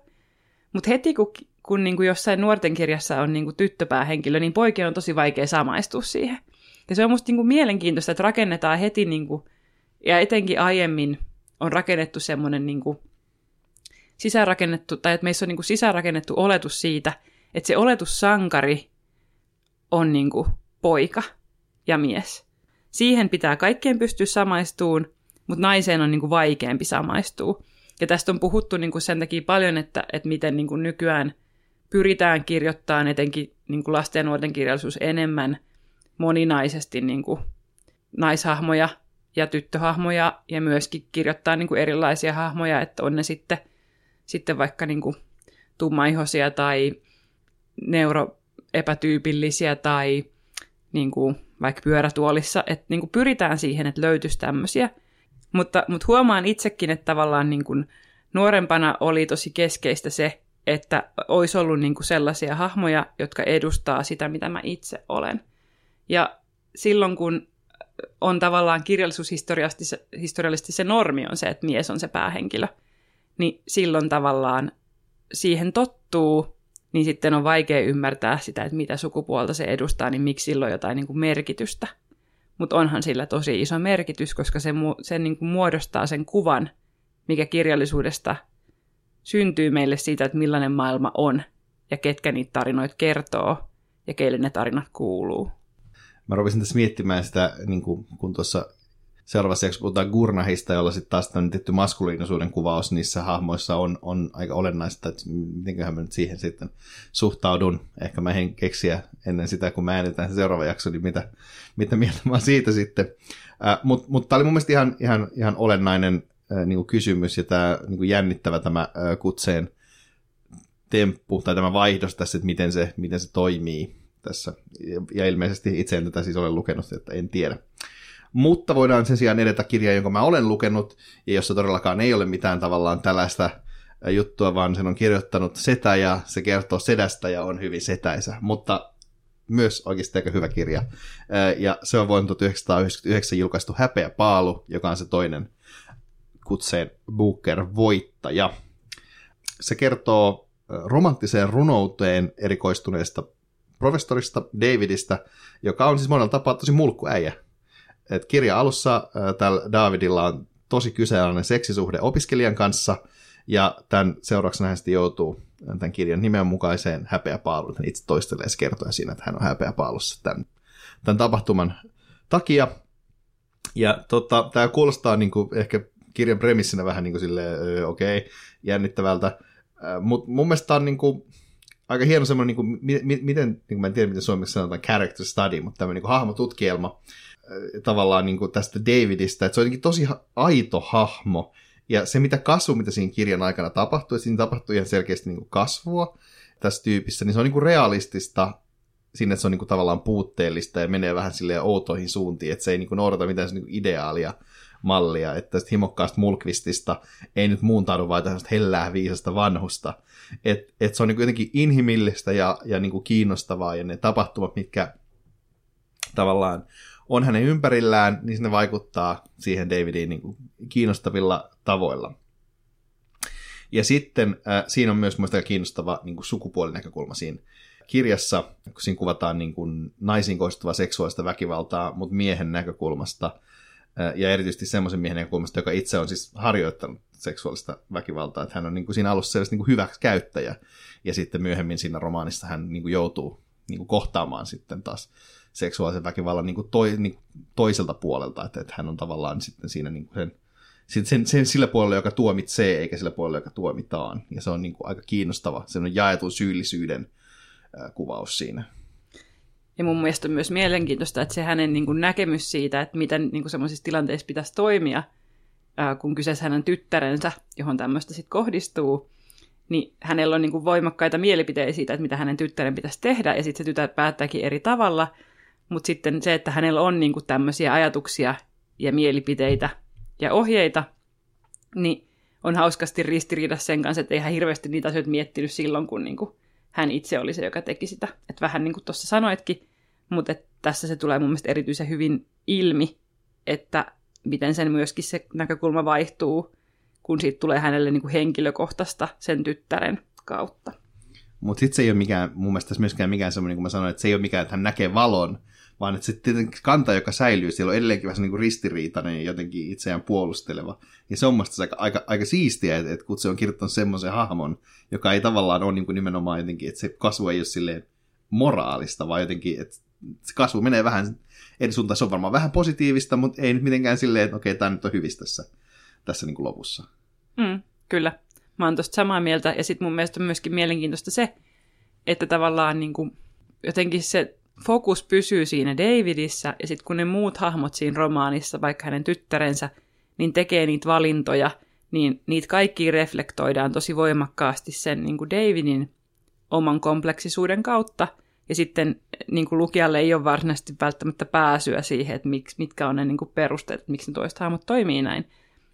mutta heti kun, kun niin kuin jossain nuorten kirjassa on niin kuin tyttöpäähenkilö, niin poikien on tosi vaikea samaistua siihen. Ja se on musta niin kuin mielenkiintoista, että rakennetaan heti, niin kuin, ja etenkin aiemmin on rakennettu semmoinen niin kuin, sisäänrakennettu, tai että meissä on niin kuin sisäänrakennettu oletus siitä, että se oletussankari on niin kuin poika ja mies. Siihen pitää kaikkien pystyä samaistuun, mutta naiseen on niin kuin vaikeampi samaistua. Ja tästä on puhuttu niin kuin sen takia paljon, että, että miten niin kuin nykyään pyritään kirjoittamaan etenkin niin kuin lasten ja nuorten kirjallisuus enemmän moninaisesti niin kuin naishahmoja ja tyttöhahmoja ja myöskin kirjoittaa niin kuin erilaisia hahmoja, että on ne sitten, sitten vaikka niin kuin tummaihoisia tai neuroepätyypillisiä tai niin kuin vaikka pyörätuolissa, että niin kuin pyritään siihen, että löytyisi tämmöisiä – mutta, mutta huomaan itsekin, että tavallaan niin kuin nuorempana oli tosi keskeistä se, että olisi ollut niin kuin sellaisia hahmoja, jotka edustaa sitä, mitä mä itse olen. Ja silloin, kun on tavallaan kirjallisuushistoriallisesti se normi on se, että mies on se päähenkilö, niin silloin tavallaan siihen tottuu, niin sitten on vaikea ymmärtää sitä, että mitä sukupuolta se edustaa, niin miksi silloin jotain niin kuin merkitystä mutta onhan sillä tosi iso merkitys, koska se, mu- se niin kuin muodostaa sen kuvan, mikä kirjallisuudesta syntyy meille siitä, että millainen maailma on ja ketkä niitä tarinoita kertoo ja keille ne tarinat kuuluu. Mä rupesin tässä miettimään sitä, niin kuin, kun tuossa seuraavassa jaksossa puhutaan Gurnahista, jolla sitten taas tämän tietty maskuliinisuuden kuvaus niissä hahmoissa on, on aika olennaista, että mitenköhän mä nyt siihen sitten suhtaudun. Ehkä mä en keksiä ennen sitä, kun mä äänitän se seuraava jakso, niin mitä, mitä mieltä mä siitä sitten. Äh, Mutta mut tämä oli mun mielestä ihan, ihan, ihan olennainen äh, niin kysymys ja tämä niin jännittävä tämä äh, kutseen temppu tai tämä vaihdos tässä, että miten se, miten se toimii tässä. Ja, ja ilmeisesti itse en tätä siis ole lukenut, että en tiedä. Mutta voidaan sen sijaan edetä kirjaa, jonka mä olen lukenut, ja jossa todellakaan ei ole mitään tavallaan tällaista juttua, vaan sen on kirjoittanut setä, ja se kertoo sedästä ja on hyvin setäisä. Mutta myös oikeasti aika hyvä kirja. Ja se on vuonna 1999 julkaistu Häpeä Paalu, joka on se toinen kutseen Booker-voittaja. Se kertoo romanttiseen runouteen erikoistuneesta professorista Davidista, joka on siis monella tapaa tosi mulkkuäijä että kirja alussa tällä Davidilla on tosi kyseenalainen seksisuhde opiskelijan kanssa, ja tämän seurauksena hän sitten joutuu tämän kirjan nimenmukaiseen häpeäpaaluun. Hän itse toistelee se kertoa siinä, että hän on häpeäpaalussa tämän, tämän tapahtuman takia. Ja tota, tämä kuulostaa niin kuin, ehkä kirjan premissinä vähän niin kuin silleen, okei, okay, jännittävältä. Mutta mun mielestä tämä on niin kuin, aika hieno semmoinen, niin kuin, miten, niin kuin, mä en tiedä miten suomeksi sanotaan character study, mutta tämmöinen niin hahmotutkielma, tavallaan niin kuin tästä Davidista, että se on jotenkin tosi aito hahmo, ja se mitä kasvu, mitä siinä kirjan aikana tapahtui, siinä tapahtui ihan selkeästi niin kuin kasvua tässä tyypissä, niin se on niin kuin realistista sinne, että se on niin kuin tavallaan puutteellista ja menee vähän silleen outoihin suuntiin, että se ei niin kuin noudata mitään niin kuin ideaalia mallia, että tästä himokkaasta mulkvistista ei nyt muuntaudu vain tällaista hellää viisasta vanhusta. Että et se on niin kuin jotenkin inhimillistä ja, ja niin kuin kiinnostavaa ja ne tapahtumat, mitkä tavallaan on hänen ympärillään, niin ne vaikuttaa siihen Davidiin niin kuin kiinnostavilla tavoilla. Ja sitten äh, siinä on myös muista kiinnostava niin kuin sukupuolinäkökulma siinä. kirjassa, kun siinä kuvataan niin kuin naisiin kohdistuvaa seksuaalista väkivaltaa, mutta miehen näkökulmasta, ja erityisesti semmoisen miehen näkökulmasta, joka itse on siis harjoittanut seksuaalista väkivaltaa, että hän on niin kuin siinä alussa niin hyväksi käyttäjä, ja sitten myöhemmin siinä romaanissa hän niin kuin joutuu niin kuin kohtaamaan sitten taas seksuaalisen väkivallan niin kuin toi, niin toiselta puolelta, että, että hän on tavallaan sitten siinä niin kuin sen, sen, sen, sillä puolella, joka tuomitsee, eikä sillä puolella, joka tuomitaan. Ja se on niin kuin aika kiinnostava, se on jaetun syyllisyyden äh, kuvaus siinä. Ja mun mielestä on myös mielenkiintoista, että se hänen niin kuin näkemys siitä, että miten niin kuin semmoisissa tilanteissa pitäisi toimia, ää, kun kyseessä hänen tyttärensä, johon tämmöistä sitten kohdistuu, niin hänellä on niin kuin voimakkaita mielipiteitä siitä, että mitä hänen tyttären pitäisi tehdä, ja sitten se tytär päättääkin eri tavalla, mutta sitten se, että hänellä on niin kuin tämmöisiä ajatuksia ja mielipiteitä ja ohjeita, niin on hauskasti ristiriidassa sen kanssa, että ei hän hirveästi niitä asioita miettinyt silloin, kun niin kuin hän itse oli se, joka teki sitä. Että vähän niin kuin tuossa sanoitkin, mutta tässä se tulee mun mielestä erityisen hyvin ilmi, että miten sen myöskin se näkökulma vaihtuu, kun siitä tulee hänelle niin kuin henkilökohtaista sen tyttären kautta. Mutta sitten se ei ole mikään, mun mielestä myöskään mikään semmoinen, kun mä sanoin, että se ei ole mikään, että hän näkee valon, vaan että se tietenkin kanta, joka säilyy, siellä on edelleenkin vähän niin ristiriitainen ja jotenkin itseään puolusteleva. Ja se on mun aika, aika, aika siistiä, että, että kun se on kirjoittanut semmoisen hahmon, joka ei tavallaan ole niin kuin nimenomaan jotenkin, että se kasvu ei ole silleen moraalista, vaan jotenkin, että se kasvu menee vähän eri suuntaan. Se on varmaan vähän positiivista, mutta ei nyt mitenkään silleen, että okei, tämä nyt on hyvistä tässä, tässä niin kuin lopussa. Mm, kyllä. Mä oon tosta samaa mieltä. Ja sitten mun mielestä on myöskin mielenkiintoista se, että tavallaan niin kuin jotenkin se fokus pysyy siinä Davidissä, ja sitten kun ne muut hahmot siinä romaanissa, vaikka hänen tyttärensä, niin tekee niitä valintoja, niin niitä kaikki reflektoidaan tosi voimakkaasti sen niin kuin Davidin oman kompleksisuuden kautta, ja sitten niin kuin lukijalle ei ole varsinaisesti välttämättä pääsyä siihen, että miksi, mitkä on ne niin kuin perusteet, että miksi ne toiset hahmot toimii näin.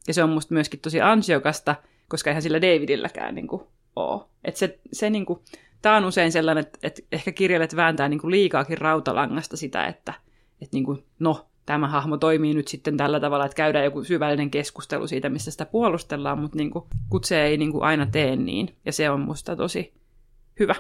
Ja se on musta myöskin tosi ansiokasta, koska eihän sillä Davidilläkään niin kuin ole. Että se, se niin kuin, tämä on usein sellainen, että, että ehkä kirjailijat vääntää niin kuin liikaakin rautalangasta sitä, että, että niin kuin, no, tämä hahmo toimii nyt sitten tällä tavalla, että käydään joku syvällinen keskustelu siitä, missä sitä puolustellaan, mutta niin kuin, kutse ei niin kuin aina tee niin, ja se on musta tosi hyvä.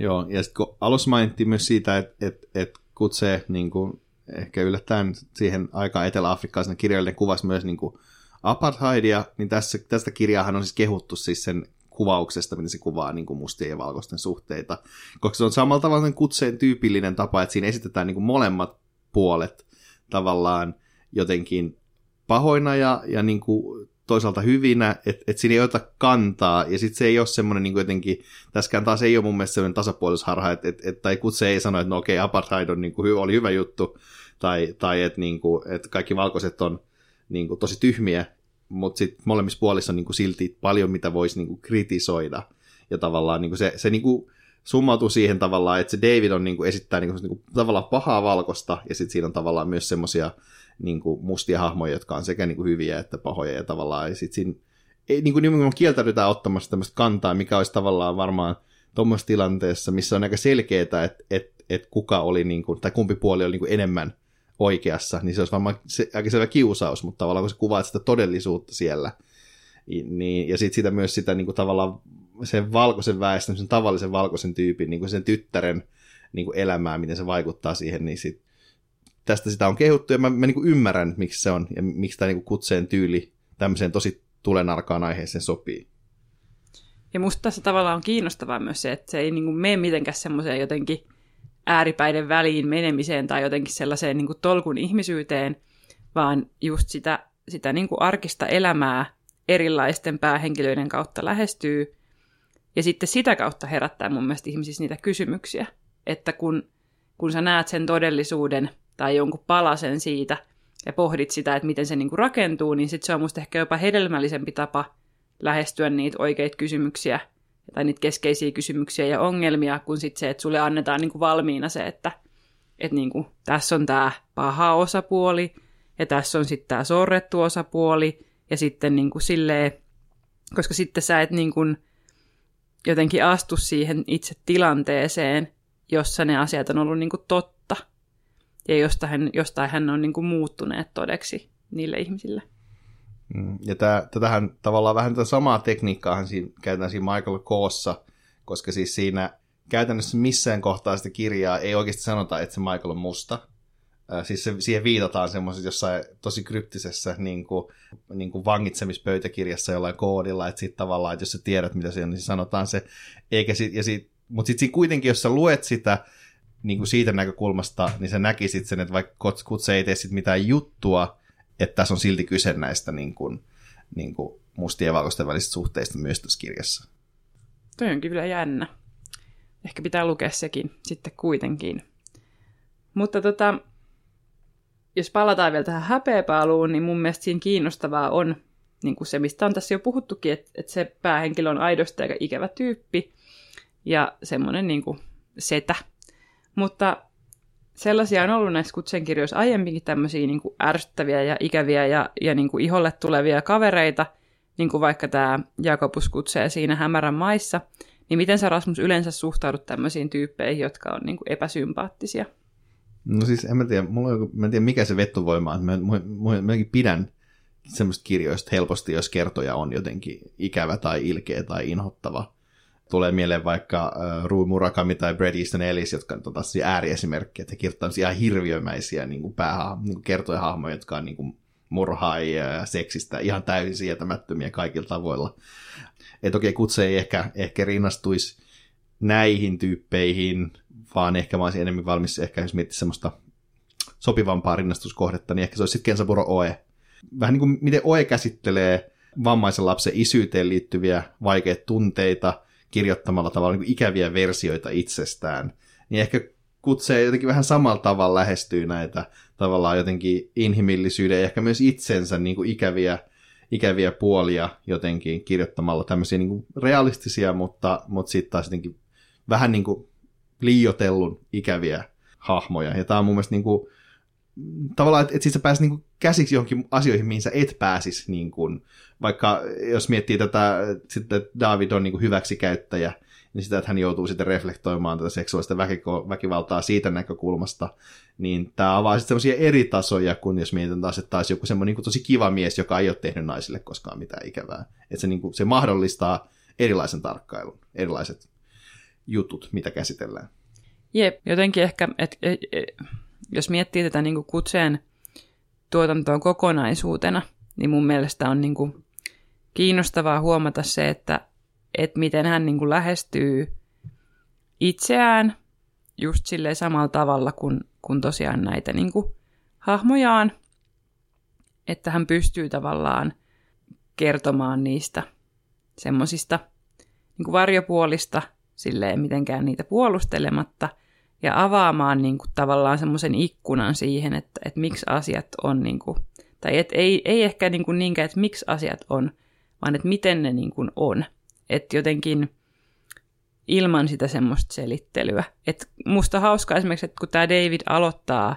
Joo, ja sitten kun alussa mainittiin myös siitä, että, että, että kutse niin kuin, ehkä yllättäen siihen aikaan etelä-afrikkalaisena kirjallinen kuvasi myös niin kuin apartheidia, niin tässä, tästä kirjaahan on siis kehuttu siis sen kuvauksesta, miten se kuvaa niin kuin mustien ja valkoisten suhteita. Koska se on samalla tavalla kutseen tyypillinen tapa, että siinä esitetään niin kuin molemmat puolet tavallaan jotenkin pahoina ja, ja niin kuin toisaalta hyvinä, että et siinä ei ota kantaa, ja sitten se ei ole semmoinen niin jotenkin, tässäkään taas ei ole mun mielestä semmoinen tasapuolisuusharha, että et, et, tai kutse ei sano, että no okei, okay, apartheid on, niin kuin, oli hyvä juttu, tai, tai että niin et kaikki valkoiset on niin kuin, tosi tyhmiä, mutta sitten molemmissa puolissa on niin kuin silti paljon, mitä voisi niin kuin kritisoida. Ja tavallaan niin kuin se, se niin kuin summautuu siihen tavallaan, että se David on niin kuin esittää niin kuin, niin kuin, tavallaan pahaa valkosta, ja sitten siinä on tavallaan myös semmoisia niin mustia hahmoja, jotka on sekä niin kuin hyviä että pahoja, ja tavallaan ja sitten siinä ei, niin kuin nimenomaan kieltäydytään ottamassa tämmöistä kantaa, mikä olisi tavallaan varmaan tuommoisessa tilanteessa, missä on aika selkeää, että, että, että kuka oli, niin kuin, tai kumpi puoli oli niin kuin enemmän oikeassa, niin se olisi varmaan se, aika selvä kiusaus, mutta tavallaan kun sä kuvaat sitä todellisuutta siellä, niin, ja sitten sitä myös sitä niin kuin tavallaan sen valkoisen väestön, sen tavallisen valkoisen tyypin, niin kuin sen tyttären niin kuin elämää, miten se vaikuttaa siihen, niin sit, tästä sitä on kehuttu, ja mä, mä niin kuin ymmärrän, miksi se on, ja miksi tämä niin kutseen tyyli tämmöiseen tosi tulenarkaan aiheeseen sopii. Ja musta tässä tavallaan on kiinnostavaa myös se, että se ei niin kuin mene mitenkään semmoiseen jotenkin ääripäiden väliin menemiseen tai jotenkin sellaiseen niin kuin tolkun ihmisyyteen, vaan just sitä, sitä niin kuin arkista elämää erilaisten päähenkilöiden kautta lähestyy. Ja sitten sitä kautta herättää mun mielestä ihmisissä niitä kysymyksiä, että kun, kun sä näet sen todellisuuden tai jonkun palasen siitä ja pohdit sitä, että miten se niin kuin rakentuu, niin sitten se on musta ehkä jopa hedelmällisempi tapa lähestyä niitä oikeita kysymyksiä tai niitä keskeisiä kysymyksiä ja ongelmia, kun sitten se, että sulle annetaan niin kuin valmiina se, että, että niin kuin, tässä on tämä paha osapuoli ja tässä on sitten tämä sorrettu osapuoli ja sitten niin kuin silleen, koska sitten sä et niin kuin jotenkin astu siihen itse tilanteeseen, jossa ne asiat on ollut niin kuin totta ja jostain, jostain hän on niin kuin muuttuneet todeksi niille ihmisille. Mm, ja tää, tätähän tavallaan vähän tätä samaa tekniikkaa siinä, käytetään siinä Michael Koossa, koska siis siinä käytännössä missään kohtaa sitä kirjaa ei oikeasti sanota, että se Michael on musta. Siis se, siihen viitataan semmoisessa jossain tosi kryptisessä niin kuin, niin kuin vangitsemispöytäkirjassa jollain koodilla, että sitten tavallaan, että jos sä tiedät, mitä se on, niin sanotaan se. Eikä sit, ja sit, mutta sitten kuitenkin, jos sä luet sitä niin kuin siitä näkökulmasta, niin sä näkisit sen, että vaikka kutse ei tee sit mitään juttua, että tässä on silti kyse näistä niin kuin, niin kuin mustien ja valkoisten välisistä suhteista myös tässä kirjassa. Toi onkin kyllä jännä. Ehkä pitää lukea sekin sitten kuitenkin. Mutta tota, jos palataan vielä tähän häpeäpaaluun, niin mun mielestä siinä kiinnostavaa on niin kuin se, mistä on tässä jo puhuttukin, että, että se päähenkilö on aidosti aika ikävä tyyppi ja semmoinen niin kuin setä. Mutta sellaisia on ollut näissä kutsenkirjoissa aiemminkin tämmöisiä niin kuin ärsyttäviä ja ikäviä ja, ja niin kuin iholle tulevia kavereita, niin kuin vaikka tämä Jakobus kutsee siinä hämärän maissa, niin miten sä Rasmus yleensä suhtaudut tämmöisiin tyyppeihin, jotka on niin kuin epäsympaattisia? No siis en mä tiedä, mulla on, mä en tiedä mikä se vettovoima on. Mä, mä, mä, mä pidän semmoista kirjoista helposti, jos kertoja on jotenkin ikävä tai ilkeä tai inhottava. Tulee mieleen vaikka uh, Rui Murakami tai Bret Easton Ellis, jotka on taas ääriesimerkkejä, että he kirjoittavat ihan hirviömäisiä niin kuin pääha, niin kuin kertojahahmoja, jotka on niin kuin murhaajia ja seksistä ihan täysin sietämättömiä kaikilla tavoilla. Et okei, kutse ei ehkä, ehkä rinnastuisi näihin tyyppeihin, vaan ehkä mä olisin enemmän valmis ehkä jos miettiä semmoista sopivampaa rinnastuskohdetta, niin ehkä se olisi sitten Kensaburo Oe. Vähän niin kuin miten Oe käsittelee vammaisen lapsen isyyteen liittyviä vaikeita tunteita kirjoittamalla tavalla niin ikäviä versioita itsestään. Niin ehkä kutsee jotenkin vähän samalla tavalla lähestyy näitä tavallaan jotenkin inhimillisyyden ja ehkä myös itsensä niin kuin ikäviä, ikäviä puolia jotenkin kirjoittamalla tämmöisiä niin kuin realistisia, mutta, mutta sitten taas jotenkin vähän niin kuin liiotellun ikäviä hahmoja. Ja tämä on mun mielestä niin kuin, tavallaan, että, että siis sä pääsit niin käsiksi johonkin asioihin, mihin sä et pääsisi, niin kuin, vaikka jos miettii tätä, että David on niin kuin hyväksikäyttäjä, niin sitä, että hän joutuu sitten reflektoimaan tätä seksuaalista väkivaltaa siitä näkökulmasta, niin tämä avaa sitten sellaisia eri tasoja, kun jos mietitään taas, että taas joku semmoinen niin tosi kiva mies, joka ei ole tehnyt naisille koskaan mitään ikävää. Että se, niin kuin, se mahdollistaa erilaisen tarkkailun, erilaiset jutut, mitä käsitellään. Jep, jotenkin ehkä, et, et, et, jos miettii tätä niin kutseen tuotantoa kokonaisuutena, niin mun mielestä on niin kuin kiinnostavaa huomata se, että, että miten hän niin kuin lähestyy itseään just silleen samalla tavalla kuin, kuin tosiaan näitä niin kuin hahmojaan, että hän pystyy tavallaan kertomaan niistä semmoisista niin varjopuolista silleen mitenkään niitä puolustelematta ja avaamaan niin kuin, tavallaan semmoisen ikkunan siihen, että, että miksi asiat on, niin kuin, tai et, ei, ei ehkä niin kuin niinkään, että miksi asiat on, vaan että miten ne niin kuin on. Että jotenkin ilman sitä semmoista selittelyä. Et musta hauska esimerkiksi, että kun tämä David aloittaa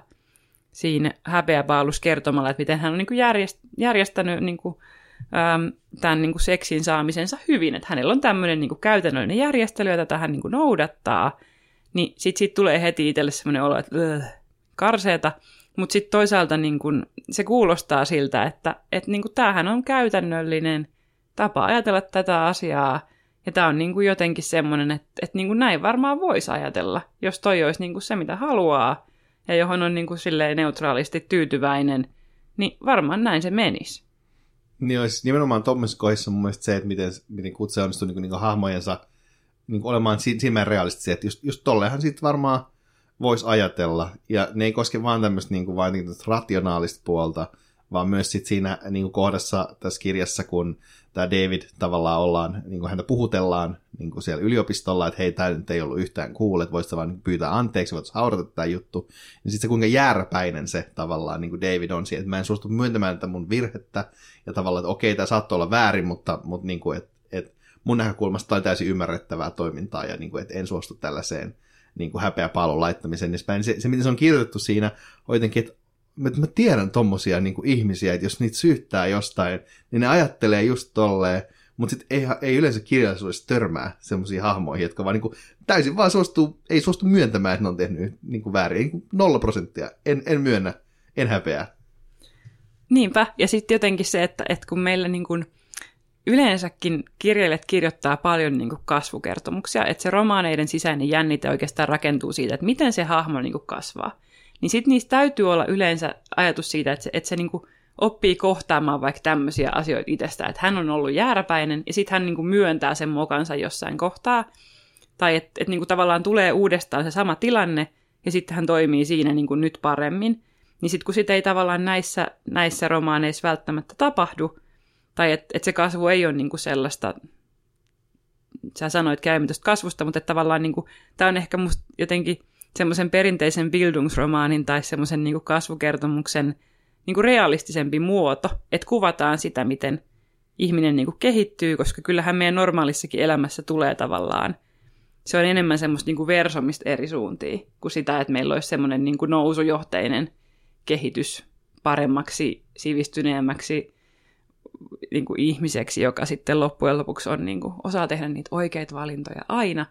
siinä häpeäpaalus kertomalla, että miten hän on niin kuin järjest, järjestänyt niin kuin äm, tämän niin kuin seksin saamisensa hyvin, että hänellä on tämmöinen niin kuin käytännöllinen järjestely, jota tähän niin kuin noudattaa, niin sitten siitä tulee heti itselle semmoinen olo, että karseeta, mutta sitten toisaalta niin kuin, se kuulostaa siltä, että, että niin kuin, tämähän on käytännöllinen tapa ajatella tätä asiaa, ja tämä on niin kuin jotenkin semmoinen, että, että niin kuin näin varmaan voisi ajatella, jos toi olisi niin kuin se, mitä haluaa, ja johon on niin kuin silleen neutraalisti tyytyväinen, niin varmaan näin se menisi. Niin olisi nimenomaan tuommoisessa kohdissa mun mielestä se, että miten, miten kutse onnistuu niin, niin hahmojensa niin olemaan siinä realistisia, että just, just tollehan sitten varmaan voisi ajatella, ja ne ei koske vaan tämmöistä niin kuin vain niin rationaalista puolta, vaan myös sit siinä niin kuin kohdassa tässä kirjassa, kun tämä David tavallaan ollaan, niin kuin häntä puhutellaan niin kuin siellä yliopistolla, että hei, tämä nyt ei ollut yhtään cool, että voisit vaan pyytää anteeksi, voit haudata tämä juttu. Ja sitten se kuinka järpäinen se tavallaan niin kuin David on siihen, että mä en suostu myöntämään tätä mun virhettä, ja tavallaan, että okei, tämä saattoi olla väärin, mutta, mutta niin kuin, että mun näkökulmasta on täysin ymmärrettävää toimintaa, ja niin kuin, että en suostu tällaiseen niin kuin häpeä pallon laittamiseen. Niin se, se, miten se on kirjoitettu siinä, on jotenkin, että mä, mä tiedän tommosia niin kuin ihmisiä, että jos niitä syyttää jostain, niin ne ajattelee just tolleen, mutta sitten ei, ei yleensä kirjallisuudessa törmää semmoisiin hahmoihin, jotka vaan niin kuin, täysin vaan suostuu, ei suostu myöntämään, että ne on tehnyt niin kuin väärin. Niin kuin nolla prosenttia. En, en myönnä, en häpeä. Niinpä, ja sitten jotenkin se, että, että kun meillä niin kuin yleensäkin kirjailijat kirjoittaa paljon niin kuin kasvukertomuksia, että se romaaneiden sisäinen jännite oikeastaan rakentuu siitä, että miten se hahmo niin kuin kasvaa. Niin sitten niistä täytyy olla yleensä ajatus siitä, että se, että se niin kuin oppii kohtaamaan vaikka tämmöisiä asioita itsestä, että hän on ollut jääräpäinen ja sitten hän niin kuin myöntää sen mokansa jossain kohtaa, tai että et niin tavallaan tulee uudestaan se sama tilanne ja sitten hän toimii siinä niin kuin nyt paremmin, niin sitten kun sitä ei tavallaan näissä, näissä romaaneissa välttämättä tapahdu, tai että et se kasvu ei ole niinku sellaista, sä sanoit käymme tuosta kasvusta, mutta että tavallaan niinku, tämä on ehkä musta jotenkin semmoisen perinteisen Bildungsromaanin tai semmoisen niinku kasvukertomuksen niinku realistisempi muoto, että kuvataan sitä, miten ihminen niinku kehittyy, koska kyllähän meidän normaalissakin elämässä tulee tavallaan se on enemmän semmoista niinku versomista eri suuntiin kuin sitä, että meillä olisi semmoinen niinku nousujohteinen kehitys paremmaksi, sivistyneemmäksi, niin kuin ihmiseksi, joka sitten loppujen lopuksi on, niin kuin, osaa tehdä niitä oikeita valintoja aina,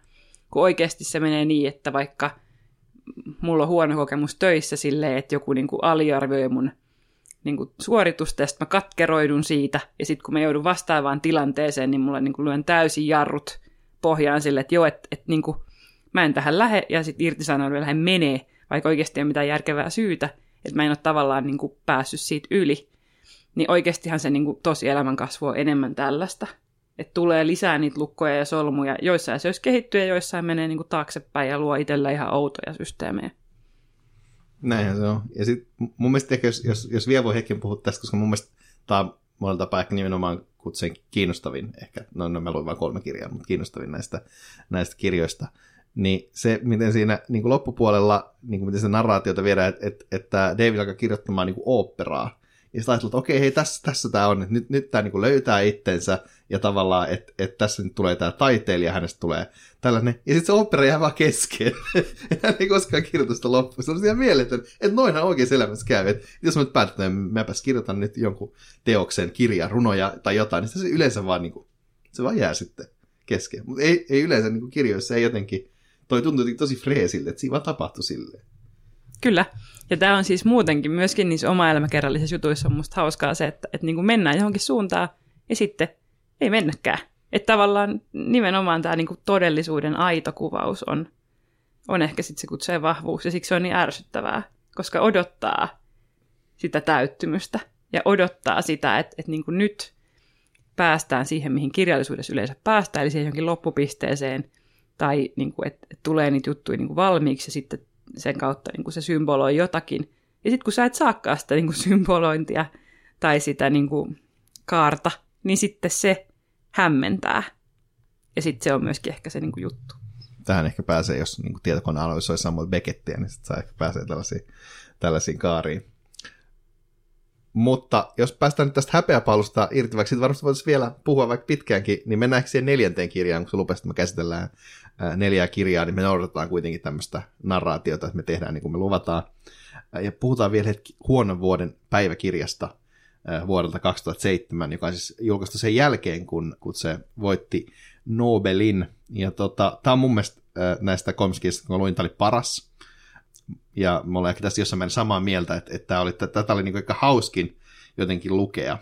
kun oikeasti se menee niin, että vaikka mulla on huono kokemus töissä silleen, että joku niin kuin aliarvioi mun niin kuin suoritusta, ja mä katkeroidun siitä, ja sitten kun mä joudun vastaavaan tilanteeseen, niin mulla niin kuin lyön täysin jarrut pohjaan sille, että joo, että, että niin mä en tähän lähe, ja sitten irtisanoudun lähde menee, vaikka oikeasti ei ole mitään järkevää syytä, että mä en ole tavallaan niin kuin päässyt siitä yli niin oikeastihan se niin kuin, elämän kasvu on enemmän tällaista. Että tulee lisää niitä lukkoja ja solmuja, joissain asioissa kehittyy ja joissain menee niin taaksepäin ja luo itsellä ihan outoja systeemejä. Näinhän se on. Ja sitten mun mielestä ehkä, jos, jos, jos vielä voi hetken puhua tästä, koska mun mielestä tämä on monella tapaa ehkä nimenomaan kutsen kiinnostavin, ehkä, no, no mä luin vain kolme kirjaa, mutta kiinnostavin näistä, näistä kirjoista, niin se, miten siinä niin kuin loppupuolella, niin kuin miten se narraatiota viedään, että, että, että David alkaa kirjoittamaan niin kuin oopperaa, ja sitten ajatellaan, että okei, hei, tässä, tässä tämä on, nyt, nyt tämä niinku löytää itsensä, ja tavallaan, että, että tässä nyt tulee tämä taiteilija, hänestä tulee tällainen, ja sitten se opera jää vaan kesken. Hän ei koskaan kirjoita sitä loppuun. Se on ihan mieletön, että noinhan oikein elämässä käy. Että jos mä nyt päätän, että mäpäs kirjoitan nyt jonkun teoksen, kirja, runoja tai jotain, niin se yleensä vaan, niinku, se vaan jää sitten kesken. Mutta ei, ei yleensä niinku kirjoissa ei jotenkin, toi tuntuu tosi freesiltä, että siinä vaan tapahtui silleen. Kyllä. Ja tämä on siis muutenkin myöskin niissä oma-elämäkerrallisissa jutuissa on musta hauskaa se, että, että niin kuin mennään johonkin suuntaan ja sitten ei mennäkään. Että tavallaan nimenomaan tämä niin kuin todellisuuden aito kuvaus on, on ehkä sitten se kutsee vahvuus ja siksi se on niin ärsyttävää, koska odottaa sitä täyttymystä ja odottaa sitä, että, että niin kuin nyt päästään siihen, mihin kirjallisuudessa yleensä päästään, eli siihen johonkin loppupisteeseen, tai niin kuin, että, tulee niitä juttuja niin kuin valmiiksi ja sitten sen kautta niin kuin se symboloi jotakin. Ja sitten kun sä et saakaan sitä niin kuin symbolointia tai sitä niin kuin kaarta, niin sitten se hämmentää. Ja sitten se on myöskin ehkä se niin kuin juttu. Tähän ehkä pääsee, jos niin tietokone analysoi Samuel Beckettiä, niin sitten saa ehkä pääsee tällaisiin, tällaisiin kaariin. Mutta jos päästään nyt tästä häpeäpaalusta irti, vaikka siitä varmasti voitaisiin vielä puhua vaikka pitkäänkin, niin mennäänkö siihen neljänteen kirjaan, kun se lupesi, että me käsitellään neljää kirjaa, niin me noudatetaan kuitenkin tämmöistä narraatiota, että me tehdään niin kuin me luvataan. Ja puhutaan vielä hetki huonon vuoden päiväkirjasta vuodelta 2007, joka on siis julkaistu sen jälkeen, kun, kun se voitti Nobelin. Ja tota, tämä on mun mielestä näistä komiskista, kun luin, tämä oli paras. Ja me ollaan ehkä tässä jossain määrin samaa mieltä, että, että tämä oli, tätä oli niin aika hauskin jotenkin lukea.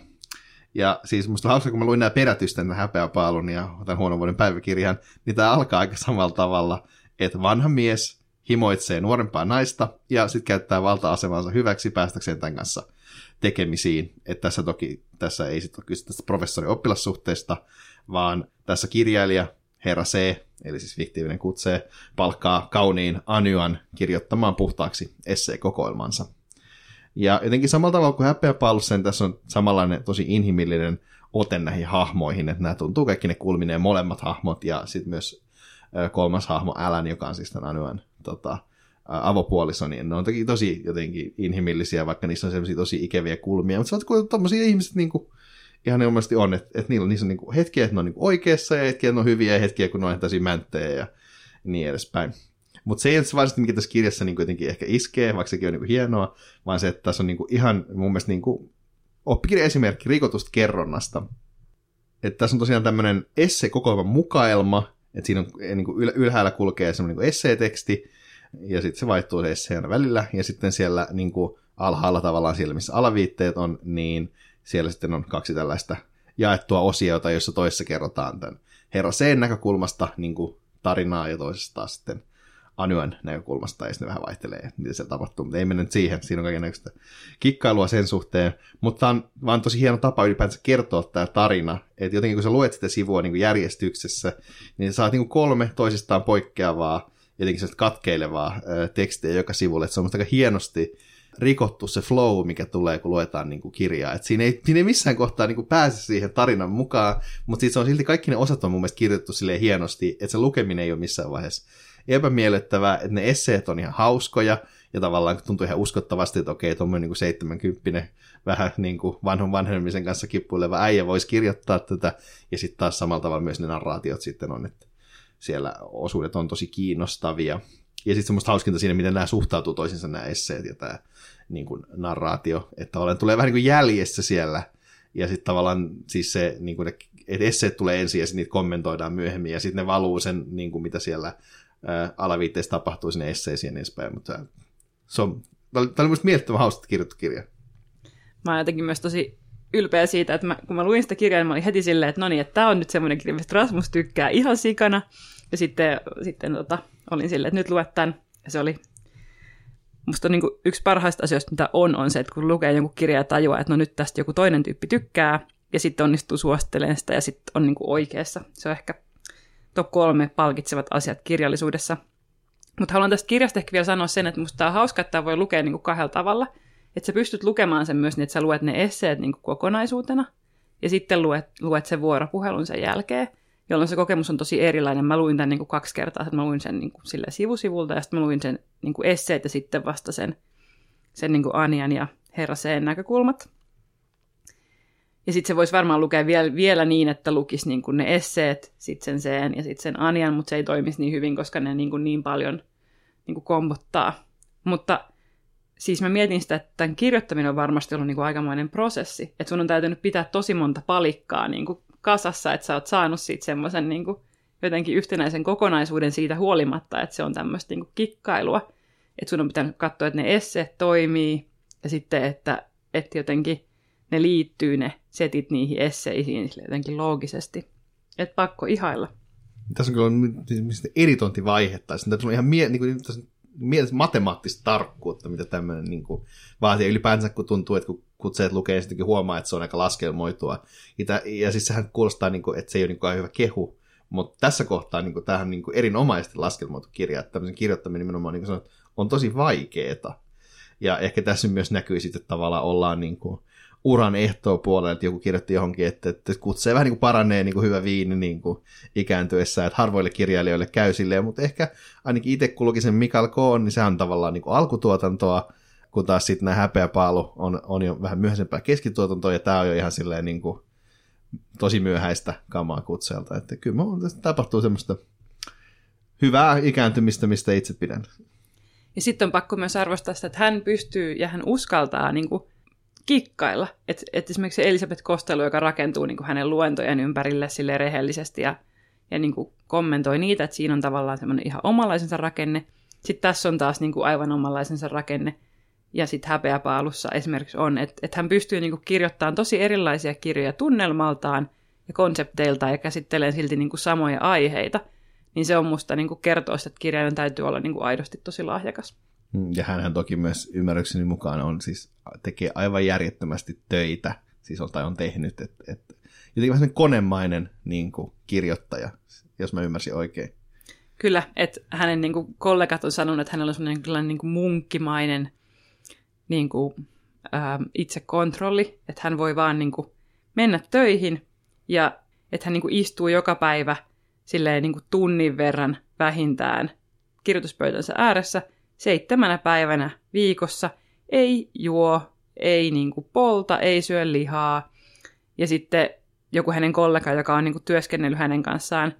Ja siis musta hauska, kun mä luin nämä perätysten häpeäpaalun ja tämän huonon vuoden päiväkirjan, niin tämä alkaa aika samalla tavalla, että vanha mies himoitsee nuorempaa naista ja sitten käyttää valta-asemansa hyväksi päästäkseen tämän kanssa tekemisiin. Että tässä toki tässä ei sitten ole kyse tästä professori-oppilassuhteesta, vaan tässä kirjailija herra C, eli siis fiktiivinen kutsee, palkkaa kauniin Anyan kirjoittamaan puhtaaksi esseekokoelmansa. Ja jotenkin samalla tavalla kuin häpeäpaalussa, niin tässä on samanlainen tosi inhimillinen ote näihin hahmoihin, että nämä tuntuu kaikki ne kulmineen molemmat hahmot, ja sitten myös kolmas hahmo Alan, joka on siis tämän Anyan tota, avopuoliso, niin ne on toki tosi jotenkin inhimillisiä, vaikka niissä on sellaisia tosi ikäviä kulmia, mutta se on tommosia ihmiset niin kuin, ihan ilmeisesti on, että, että niillä, niissä on niin hetkiä, että ne on niin kuin oikeassa, ja hetkiä, että ne on hyviä, ja hetkiä, kun ne on täysin mänttejä, ja niin edespäin. Mutta se ei ole varsinaisesti, mikä tässä kirjassa niin jotenkin ehkä iskee, vaikka sekin on niin hienoa, vaan se, että tässä on niin kuin ihan mun mielestä niin kuin oppikirja esimerkki rikotusta kerronnasta. Että tässä on tosiaan tämmöinen esse-kokoelman mukaelma, että siinä on niin kuin ylhäällä kulkee semmoinen niin esseeteksti, ja sitten se vaihtuu se esseen välillä, ja sitten siellä niin kuin alhaalla tavallaan siellä, missä alaviitteet on, niin siellä sitten on kaksi tällaista jaettua osiota, jossa toisessa kerrotaan tämän herra C näkökulmasta niin kuin tarinaa ja toisessa taas sitten Anyan näkökulmasta, ja sitten vähän vaihtelee, mitä se tapahtuu. Mutta ei mennä nyt siihen, siinä on kaikenlaista kikkailua sen suhteen. Mutta on vaan tosi hieno tapa ylipäänsä kertoa tämä tarina. Että jotenkin kun sä luet sitä sivua niin kuin järjestyksessä, niin sä saat niin kuin kolme toisistaan poikkeavaa, jotenkin katkeilevaa tekstiä joka sivulle. Että se on aika hienosti rikottu se flow, mikä tulee, kun luetaan niin kuin kirjaa. Et siinä, ei, siinä ei missään kohtaa niin kuin pääse siihen tarinan mukaan, mutta se on silti kaikki ne osat on mun mielestä kirjoitettu silleen hienosti, että se lukeminen ei ole missään vaiheessa epämiellyttävää, että ne esseet on ihan hauskoja, ja tavallaan tuntuu ihan uskottavasti, että okei, tuommoinen niin 70 vähän niin kuin vanhan vanhemmisen kanssa kippuileva äijä voisi kirjoittaa tätä, ja sitten taas samalla tavalla myös ne narraatiot sitten on, että siellä osuudet on tosi kiinnostavia. Ja sitten semmoista hauskinta siinä, miten nämä suhtautuu toisinsa nämä esseet ja tämä niin kuin narraatio, että olen, tulee vähän niin kuin jäljessä siellä, ja sitten tavallaan siis se, niin kuin ne, että esseet tulee ensin ja sitten niitä kommentoidaan myöhemmin, ja sitten ne valuu sen, niin kuin mitä siellä alaviitteessä tapahtuu sinne esseisiin ja niin edespäin, mutta se on, tämä oli, tämä oli mielettömän hauska kirjoittu kirja. Mä oon jotenkin myös tosi ylpeä siitä, että mä, kun mä luin sitä kirjaa, niin mä olin heti silleen, että no niin, että tämä on nyt semmoinen kirja, mistä Rasmus tykkää ihan sikana. Ja sitten, sitten tota, olin silleen, että nyt luet tämän. Ja se oli, musta niin yksi parhaista asioista, mitä on, on se, että kun lukee jonkun kirjaa ja tajuaa, että no nyt tästä joku toinen tyyppi tykkää, ja sitten onnistuu suosittelemaan sitä, ja sitten on niin oikeassa. Se on ehkä top kolme palkitsevat asiat kirjallisuudessa. Mutta haluan tästä kirjasta ehkä vielä sanoa sen, että musta on hauska, että tämä voi lukea niin kuin kahdella tavalla. Että sä pystyt lukemaan sen myös niin, että sä luet ne esseet niin kuin kokonaisuutena, ja sitten luet, luet sen vuoropuhelun sen jälkeen, jolloin se kokemus on tosi erilainen. Mä luin tämän niin kuin kaksi kertaa, että mä luin sen niin kuin sille sivusivulta, ja sitten mä luin sen niin kuin esseet, ja sitten vasta sen, sen niin kuin Anian ja Herra näkökulmat. Ja sitten se voisi varmaan lukea vielä, vielä niin, että lukisi niin kuin ne esseet, sitten sen seen ja sitten sen anjan, mutta se ei toimisi niin hyvin, koska ne niin, kuin niin paljon niin kuin kombottaa. Mutta siis mä mietin sitä, että tämän kirjoittaminen on varmasti ollut niin kuin aikamoinen prosessi. Että sun on täytynyt pitää tosi monta palikkaa niin kuin kasassa, että sä oot saanut siitä semmoisen niin jotenkin yhtenäisen kokonaisuuden siitä huolimatta, että se on tämmöistä niin kikkailua. Että sun on pitänyt katsoa, että ne esseet toimii ja sitten, että, että jotenkin ne liittyy ne setit niihin esseisiin jotenkin loogisesti. Et pakko ihailla. Tässä on kyllä editointivaihetta. Tässä on ihan mie- niin kuin, tässä mielessä matemaattista tarkkuutta, mitä tämmöinen niin kuin, vaatii. Ylipäänsä kun tuntuu, että kun kutseet lukee, sittenkin huomaa, että se on aika laskelmoitua. Ja, ja siis sehän kuulostaa, niin kuin, että se ei ole niin hyvä kehu. Mutta tässä kohtaa niin kuin, tämähän on niin kuin, erinomaisesti laskelmoitu kirja. Että tämmöisen kirjoittaminen nimenomaan niin kuin sanot, on tosi vaikeeta. Ja ehkä tässä myös näkyy sitten, että tavallaan ollaan niin kuin, uran ehtoa puolella, että joku kirjoitti johonkin, että, että kutsee vähän niin kuin paranee niin kuin hyvä viini niin kuin ikääntyessä, että harvoille kirjailijoille käy silleen, mutta ehkä ainakin itse kulki sen Mikael Koon, niin se on tavallaan niin kuin alkutuotantoa, kun taas sitten nämä häpeäpaalu on, on jo vähän myöhäisempää keskituotantoa, ja tämä on jo ihan silleen niin kuin tosi myöhäistä kamaa kutselta, että kyllä tästä tapahtuu semmoista hyvää ikääntymistä, mistä itse pidän. Ja sitten on pakko myös arvostaa sitä, että hän pystyy ja hän uskaltaa niin kuin kikkailla. Että et esimerkiksi Elisabeth Kostelu, joka rakentuu niin kuin hänen luentojen ympärille sille rehellisesti ja, ja niin kuin kommentoi niitä, että siinä on tavallaan semmoinen ihan omanlaisensa rakenne. Sitten tässä on taas niin kuin aivan omanlaisensa rakenne. Ja sitten häpeäpaalussa esimerkiksi on, että, että hän pystyy niin kuin kirjoittamaan tosi erilaisia kirjoja tunnelmaltaan ja konsepteiltaan ja käsittelee silti niin kuin samoja aiheita. Niin se on musta niin kuin kertoo, että kirjailijan täytyy olla niin kuin aidosti tosi lahjakas. Mm, ja hän toki myös ymmärrykseni mukaan on siis, tekee aivan järjettömästi töitä, siis on, tai on tehnyt, että et, jotenkin vähän konemainen niin kuin, kirjoittaja, jos mä ymmärsin oikein. Kyllä, että hänen niin kuin, kollegat on sanonut, että hänellä on sellainen niin kuin, munkkimainen niin kuin, ää, itsekontrolli, että hän voi vaan niin kuin, mennä töihin ja että hän niin kuin, istuu joka päivä silleen niin kuin, tunnin verran vähintään kirjoituspöytänsä ääressä – seitsemänä päivänä viikossa, ei juo, ei niin kuin polta, ei syö lihaa. Ja sitten joku hänen kollega, joka on niin kuin työskennellyt hänen kanssaan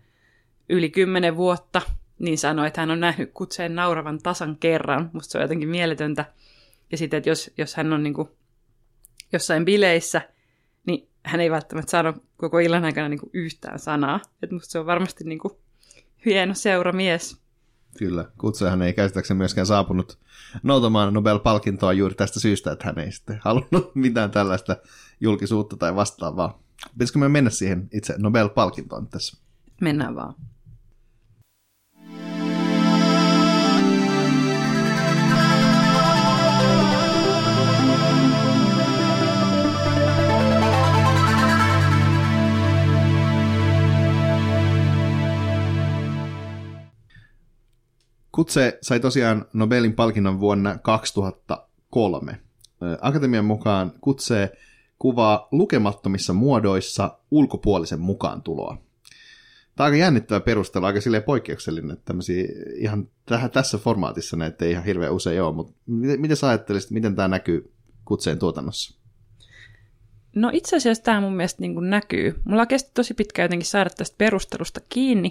yli kymmenen vuotta, niin sanoi, että hän on nähnyt kutseen nauravan tasan kerran. Musta se on jotenkin mieletöntä. Ja sitten, että jos, jos hän on niin kuin jossain bileissä, niin hän ei välttämättä sano koko illan aikana niin kuin yhtään sanaa. Että musta se on varmasti niin kuin hieno seuramies. Kyllä, kutsujahan ei käsittääkseni myöskään saapunut noutamaan Nobel-palkintoa juuri tästä syystä, että hän ei sitten halunnut mitään tällaista julkisuutta tai vastaavaa. Pitäisikö me mennä siihen itse Nobel-palkintoon tässä? Mennään vaan. Kutse sai tosiaan Nobelin palkinnon vuonna 2003. Akatemian mukaan Kutse kuvaa lukemattomissa muodoissa ulkopuolisen mukaan tuloa. Tämä on aika jännittävä perustelu, aika silleen poikkeuksellinen, että ihan tähän, tässä formaatissa näitä ei ihan hirveän usein ole, mutta miten, miten sä ajattelisit, miten tämä näkyy kutseen tuotannossa? No itse asiassa tämä mun mielestä niin kuin näkyy. Mulla kesti tosi pitkään jotenkin saada tästä perustelusta kiinni,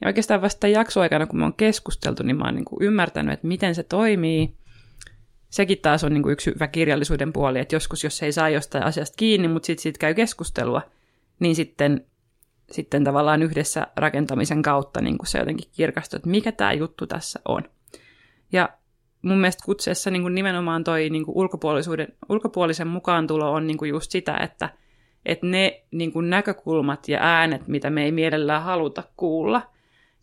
ja oikeastaan vasta jaksoaikana, kun me on keskusteltu, niin mä oon niin kuin ymmärtänyt, että miten se toimii. Sekin taas on niin kuin yksi hyvä kirjallisuuden puoli, että joskus jos ei saa jostain asiasta kiinni, mutta sitten siitä käy keskustelua, niin sitten, sitten tavallaan yhdessä rakentamisen kautta niin kuin se jotenkin kirkastuu, että mikä tämä juttu tässä on. Ja mun mielestä kutseessa niin kuin nimenomaan toi niin kuin ulkopuolisuuden, ulkopuolisen mukaantulo on niin kuin just sitä, että, että ne niin kuin näkökulmat ja äänet, mitä me ei mielellään haluta kuulla –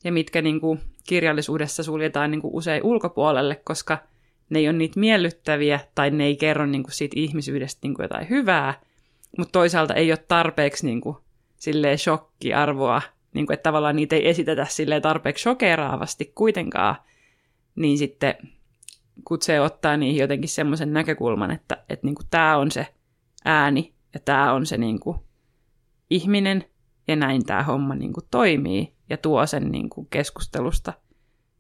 ja mitkä niin kuin kirjallisuudessa suljetaan niin kuin usein ulkopuolelle, koska ne ei ole niitä miellyttäviä tai ne ei kerro niin kuin siitä ihmisyydestä niin kuin jotain hyvää, mutta toisaalta ei ole tarpeeksi niin kuin, silleen shokkiarvoa, niin kuin, että tavallaan niitä ei esitetä silleen tarpeeksi shokeraavasti kuitenkaan, niin sitten kutse ottaa niihin jotenkin semmoisen näkökulman, että, että niin kuin tämä on se ääni ja tämä on se niin kuin ihminen ja näin tämä homma niin kuin toimii ja tuo sen niin kuin keskustelusta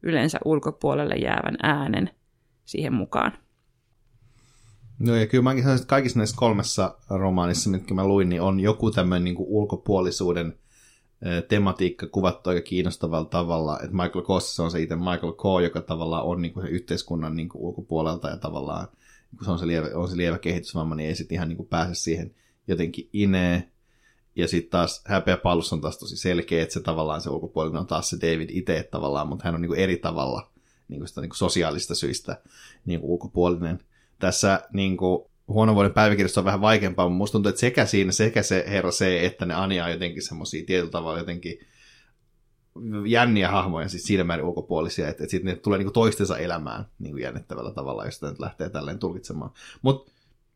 yleensä ulkopuolelle jäävän äänen siihen mukaan. No ja kyllä mäkin sanoisin, että kaikissa näissä kolmessa romaanissa, mitkä mä luin, niin on joku tämmöinen niin kuin ulkopuolisuuden tematiikka kuvattu aika kiinnostavalla tavalla, että Michael Kossa on se itse Michael K, joka tavallaan on niin kuin se yhteiskunnan niin kuin ulkopuolelta ja tavallaan kun se on se lievä, on se lievä kehitysvamma, niin ei sitten ihan niin kuin pääse siihen jotenkin ineen. Ja sitten taas häpeä palus on taas tosi selkeä, että se tavallaan se ulkopuolinen on taas se David itse tavallaan, mutta hän on niinku eri tavalla niinku sitä niinku sosiaalista syistä niinku ulkopuolinen. Tässä niinku huonon vuoden päiväkirjassa on vähän vaikeampaa, mutta musta tuntuu, että sekä siinä, sekä se herra se, että ne Anja on jotenkin semmoisia tietyllä tavalla jotenkin jänniä hahmoja, siis siinä määrin ulkopuolisia, että, että sitten ne tulee niinku toistensa elämään niinku jännittävällä tavalla, jos sitä nyt lähtee tälleen tulkitsemaan. Mutta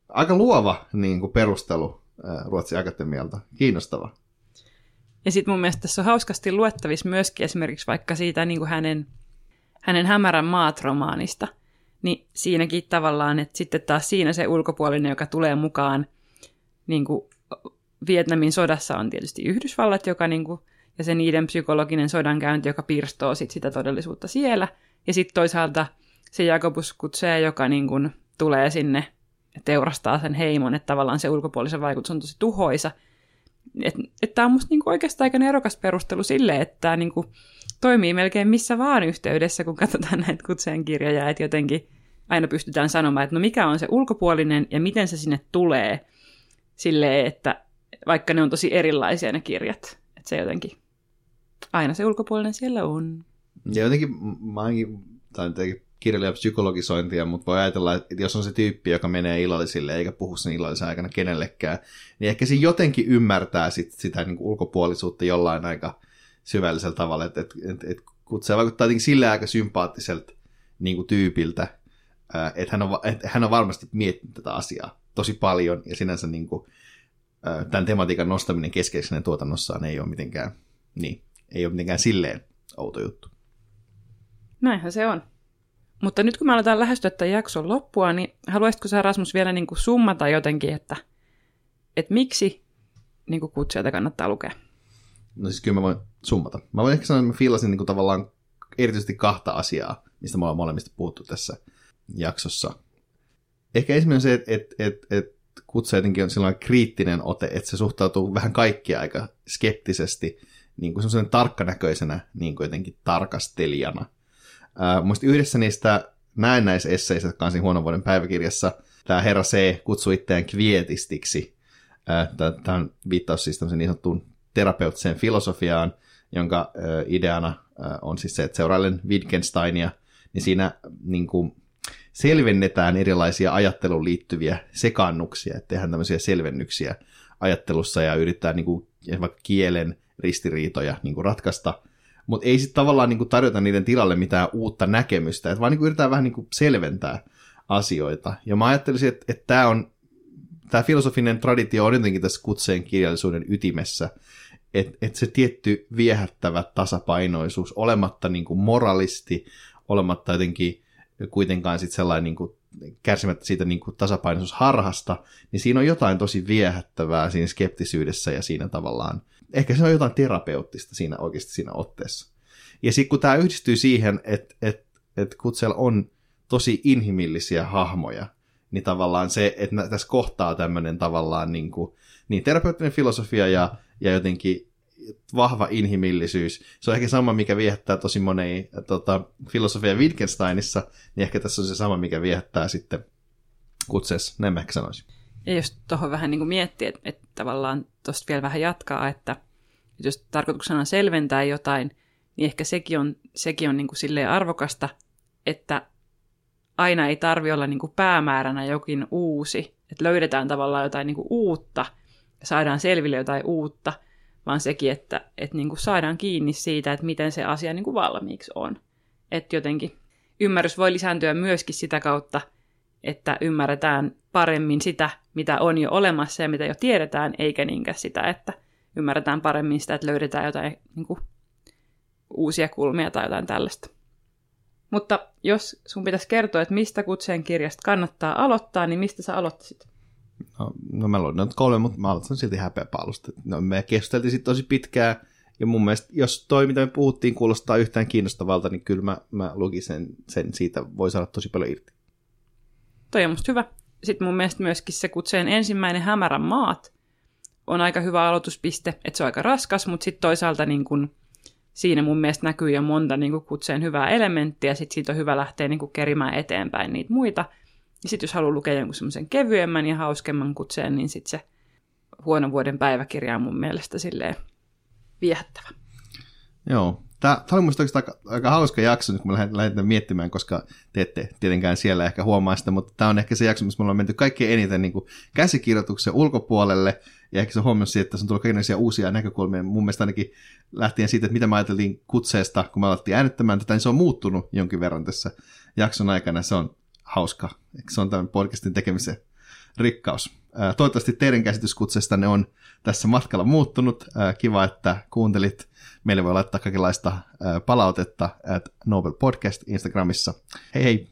aika luova niinku perustelu Ruotsin Akatemialta. Kiinnostava. Ja sitten mun mielestä tässä on hauskasti luettavissa myöskin esimerkiksi vaikka siitä niin kuin hänen, hänen Hämärän maat-romaanista. Niin siinäkin tavallaan, että sitten taas siinä se ulkopuolinen, joka tulee mukaan niin kuin Vietnamin sodassa on tietysti Yhdysvallat, joka niin kuin, ja se niiden psykologinen sodankäynti, joka pirstoo sit sitä todellisuutta siellä. Ja sitten toisaalta se Jakobus Kutsee, joka niin kuin tulee sinne teurastaa sen heimon, että tavallaan se ulkopuolisen vaikutus on tosi tuhoisa. Että et tämä on musta niinku oikeastaan aika nerokas perustelu sille, että tämä niinku toimii melkein missä vaan yhteydessä, kun katsotaan näitä kutseen kirjoja, että jotenkin aina pystytään sanomaan, että no mikä on se ulkopuolinen ja miten se sinne tulee silleen, että vaikka ne on tosi erilaisia ne kirjat, että se jotenkin, aina se ulkopuolinen siellä on. Ja jotenkin mä oonkin, tai jotenkin kirjailijan psykologisointia, mutta voi ajatella, että jos on se tyyppi, joka menee illallisille eikä puhu sen illallisen aikana kenellekään, niin ehkä se jotenkin ymmärtää sit, sitä niin kuin ulkopuolisuutta jollain aika syvällisellä tavalla, että, että, että, että kun se vaikuttaa jotenkin sille aika sympaattiselta niin kuin tyypiltä, että hän, on, että hän on varmasti miettinyt tätä asiaa tosi paljon, ja sinänsä niin kuin, tämän tematiikan nostaminen keskeisenä tuotannossaan ei ole mitenkään, niin, ei ole mitenkään silleen outo juttu. Näinhän se on. Mutta nyt kun me aletaan lähestyä tämän jakson loppua, niin haluaisitko sä Rasmus vielä niin kuin summata jotenkin, että, että miksi niin kuin kutsuja kannattaa lukea? No siis kyllä mä voin summata. Mä voin ehkä sanoa, että mä fiilasin niin kuin tavallaan erityisesti kahta asiaa, mistä me ollaan molemmista puhuttu tässä jaksossa. Ehkä ensimmäinen se, että, että, että, että kutsu jotenkin on sellainen kriittinen ote, että se suhtautuu vähän kaikkia aika skeptisesti, niin kuin semmoisen tarkkanäköisenä niin kuin jotenkin tarkastelijana – Äh, yhdessä niistä näennäisesseistä, siinä huonon vuoden päiväkirjassa, tämä herra C kutsui itseään kvietistiksi. Äh, tämä on viittaus siis tämmöiseen niin sanottuun terapeuttiseen filosofiaan, jonka äh, ideana äh, on siis se, että seurailen Wittgensteinia, niin siinä niin kuin, selvennetään erilaisia ajatteluun liittyviä sekaannuksia, että tehdään tämmöisiä selvennyksiä ajattelussa ja yrittää niin kuin, vaikka kielen ristiriitoja niin kuin ratkaista, mutta ei sitten tavallaan niin kuin tarjota niiden tilalle mitään uutta näkemystä, että vaan niin kuin yritetään vähän niin kuin selventää asioita. Ja mä ajattelisin, että, että tämä on tämä filosofinen traditio on jotenkin tässä kutseen kirjallisuuden ytimessä, että et se tietty viehättävä tasapainoisuus, olematta niin kuin moralisti, olematta jotenkin kuitenkaan sit sellainen niin kuin kärsimättä siitä niin kuin tasapainoisuusharhasta, niin siinä on jotain tosi viehättävää siinä skeptisyydessä ja siinä tavallaan, ehkä se on jotain terapeuttista siinä oikeasti siinä otteessa. Ja sitten kun tämä yhdistyy siihen, että et, et Kutsel on tosi inhimillisiä hahmoja, niin tavallaan se, että tässä kohtaa tämmöinen tavallaan niin, kuin, niin terapeuttinen filosofia ja, ja jotenkin vahva inhimillisyys. Se on ehkä sama, mikä viehättää tosi monei tota, filosofia Wittgensteinissa, niin ehkä tässä on se sama, mikä viehättää sitten kutseessa, näin mä ehkä sanoisin. Ja jos tuohon vähän niin kuin miettii, että, että tavallaan tuosta vielä vähän jatkaa, että, jos tarkoituksena on selventää jotain, niin ehkä sekin on, sekin on niin kuin silleen arvokasta, että aina ei tarvi olla niin kuin päämääränä jokin uusi, että löydetään tavallaan jotain niin kuin uutta ja saadaan selville jotain uutta, vaan sekin, että, että niin kuin saadaan kiinni siitä, että miten se asia niin kuin valmiiksi on. Että jotenkin ymmärrys voi lisääntyä myöskin sitä kautta, että ymmärretään paremmin sitä, mitä on jo olemassa ja mitä jo tiedetään, eikä niinkään sitä, että ymmärretään paremmin sitä, että löydetään jotain niin kuin, uusia kulmia tai jotain tällaista. Mutta jos sun pitäisi kertoa, että mistä kutseen kirjasta kannattaa aloittaa, niin mistä sä aloittaisit? No, no mä luin nyt kolme, mutta mä aloitan silti häpeäpaalusta. No, me keskusteltiin sitten tosi pitkään, ja mun mielestä, jos toi, mitä me puhuttiin, kuulostaa yhtään kiinnostavalta, niin kyllä mä, mä lukin sen, sen, siitä voi saada tosi paljon irti. Toi on musta hyvä. Sitten mun mielestä myöskin se kutseen ensimmäinen hämärän maat on aika hyvä aloituspiste, että se on aika raskas, mutta sitten toisaalta niin kun siinä mun mielestä näkyy jo monta niin kuin kutseen hyvää elementtiä, sitten siitä on hyvä lähteä niin kuin kerimään eteenpäin niitä muita. Ja sitten jos haluaa lukea jonkun semmoisen kevyemmän ja hauskemman kutseen, niin sitten se huono vuoden päiväkirja on mun mielestä silleen viehättävä. Joo, Tämä, oli minusta aika, aika hauska jakso, kun mä lähdin miettimään, koska te ette tietenkään siellä ehkä huomaa sitä, mutta tämä on ehkä se jakso, missä me ollaan menty kaikkein eniten niin kuin käsikirjoituksen ulkopuolelle, ja ehkä se huomioon siitä, että tässä on tullut kaikenlaisia uusia näkökulmia. Mun mielestä ainakin lähtien siitä, että mitä mä ajateltiin kutseesta, kun me alettiin äänittämään tätä, niin se on muuttunut jonkin verran tässä jakson aikana. Se on hauska. Se on tämän podcastin tekemisen rikkaus. Toivottavasti teidän käsitys kutsestanne on tässä matkalla muuttunut. Kiva, että kuuntelit. Meille voi laittaa kaikenlaista palautetta at Nobel Podcast Instagramissa. Hei hei!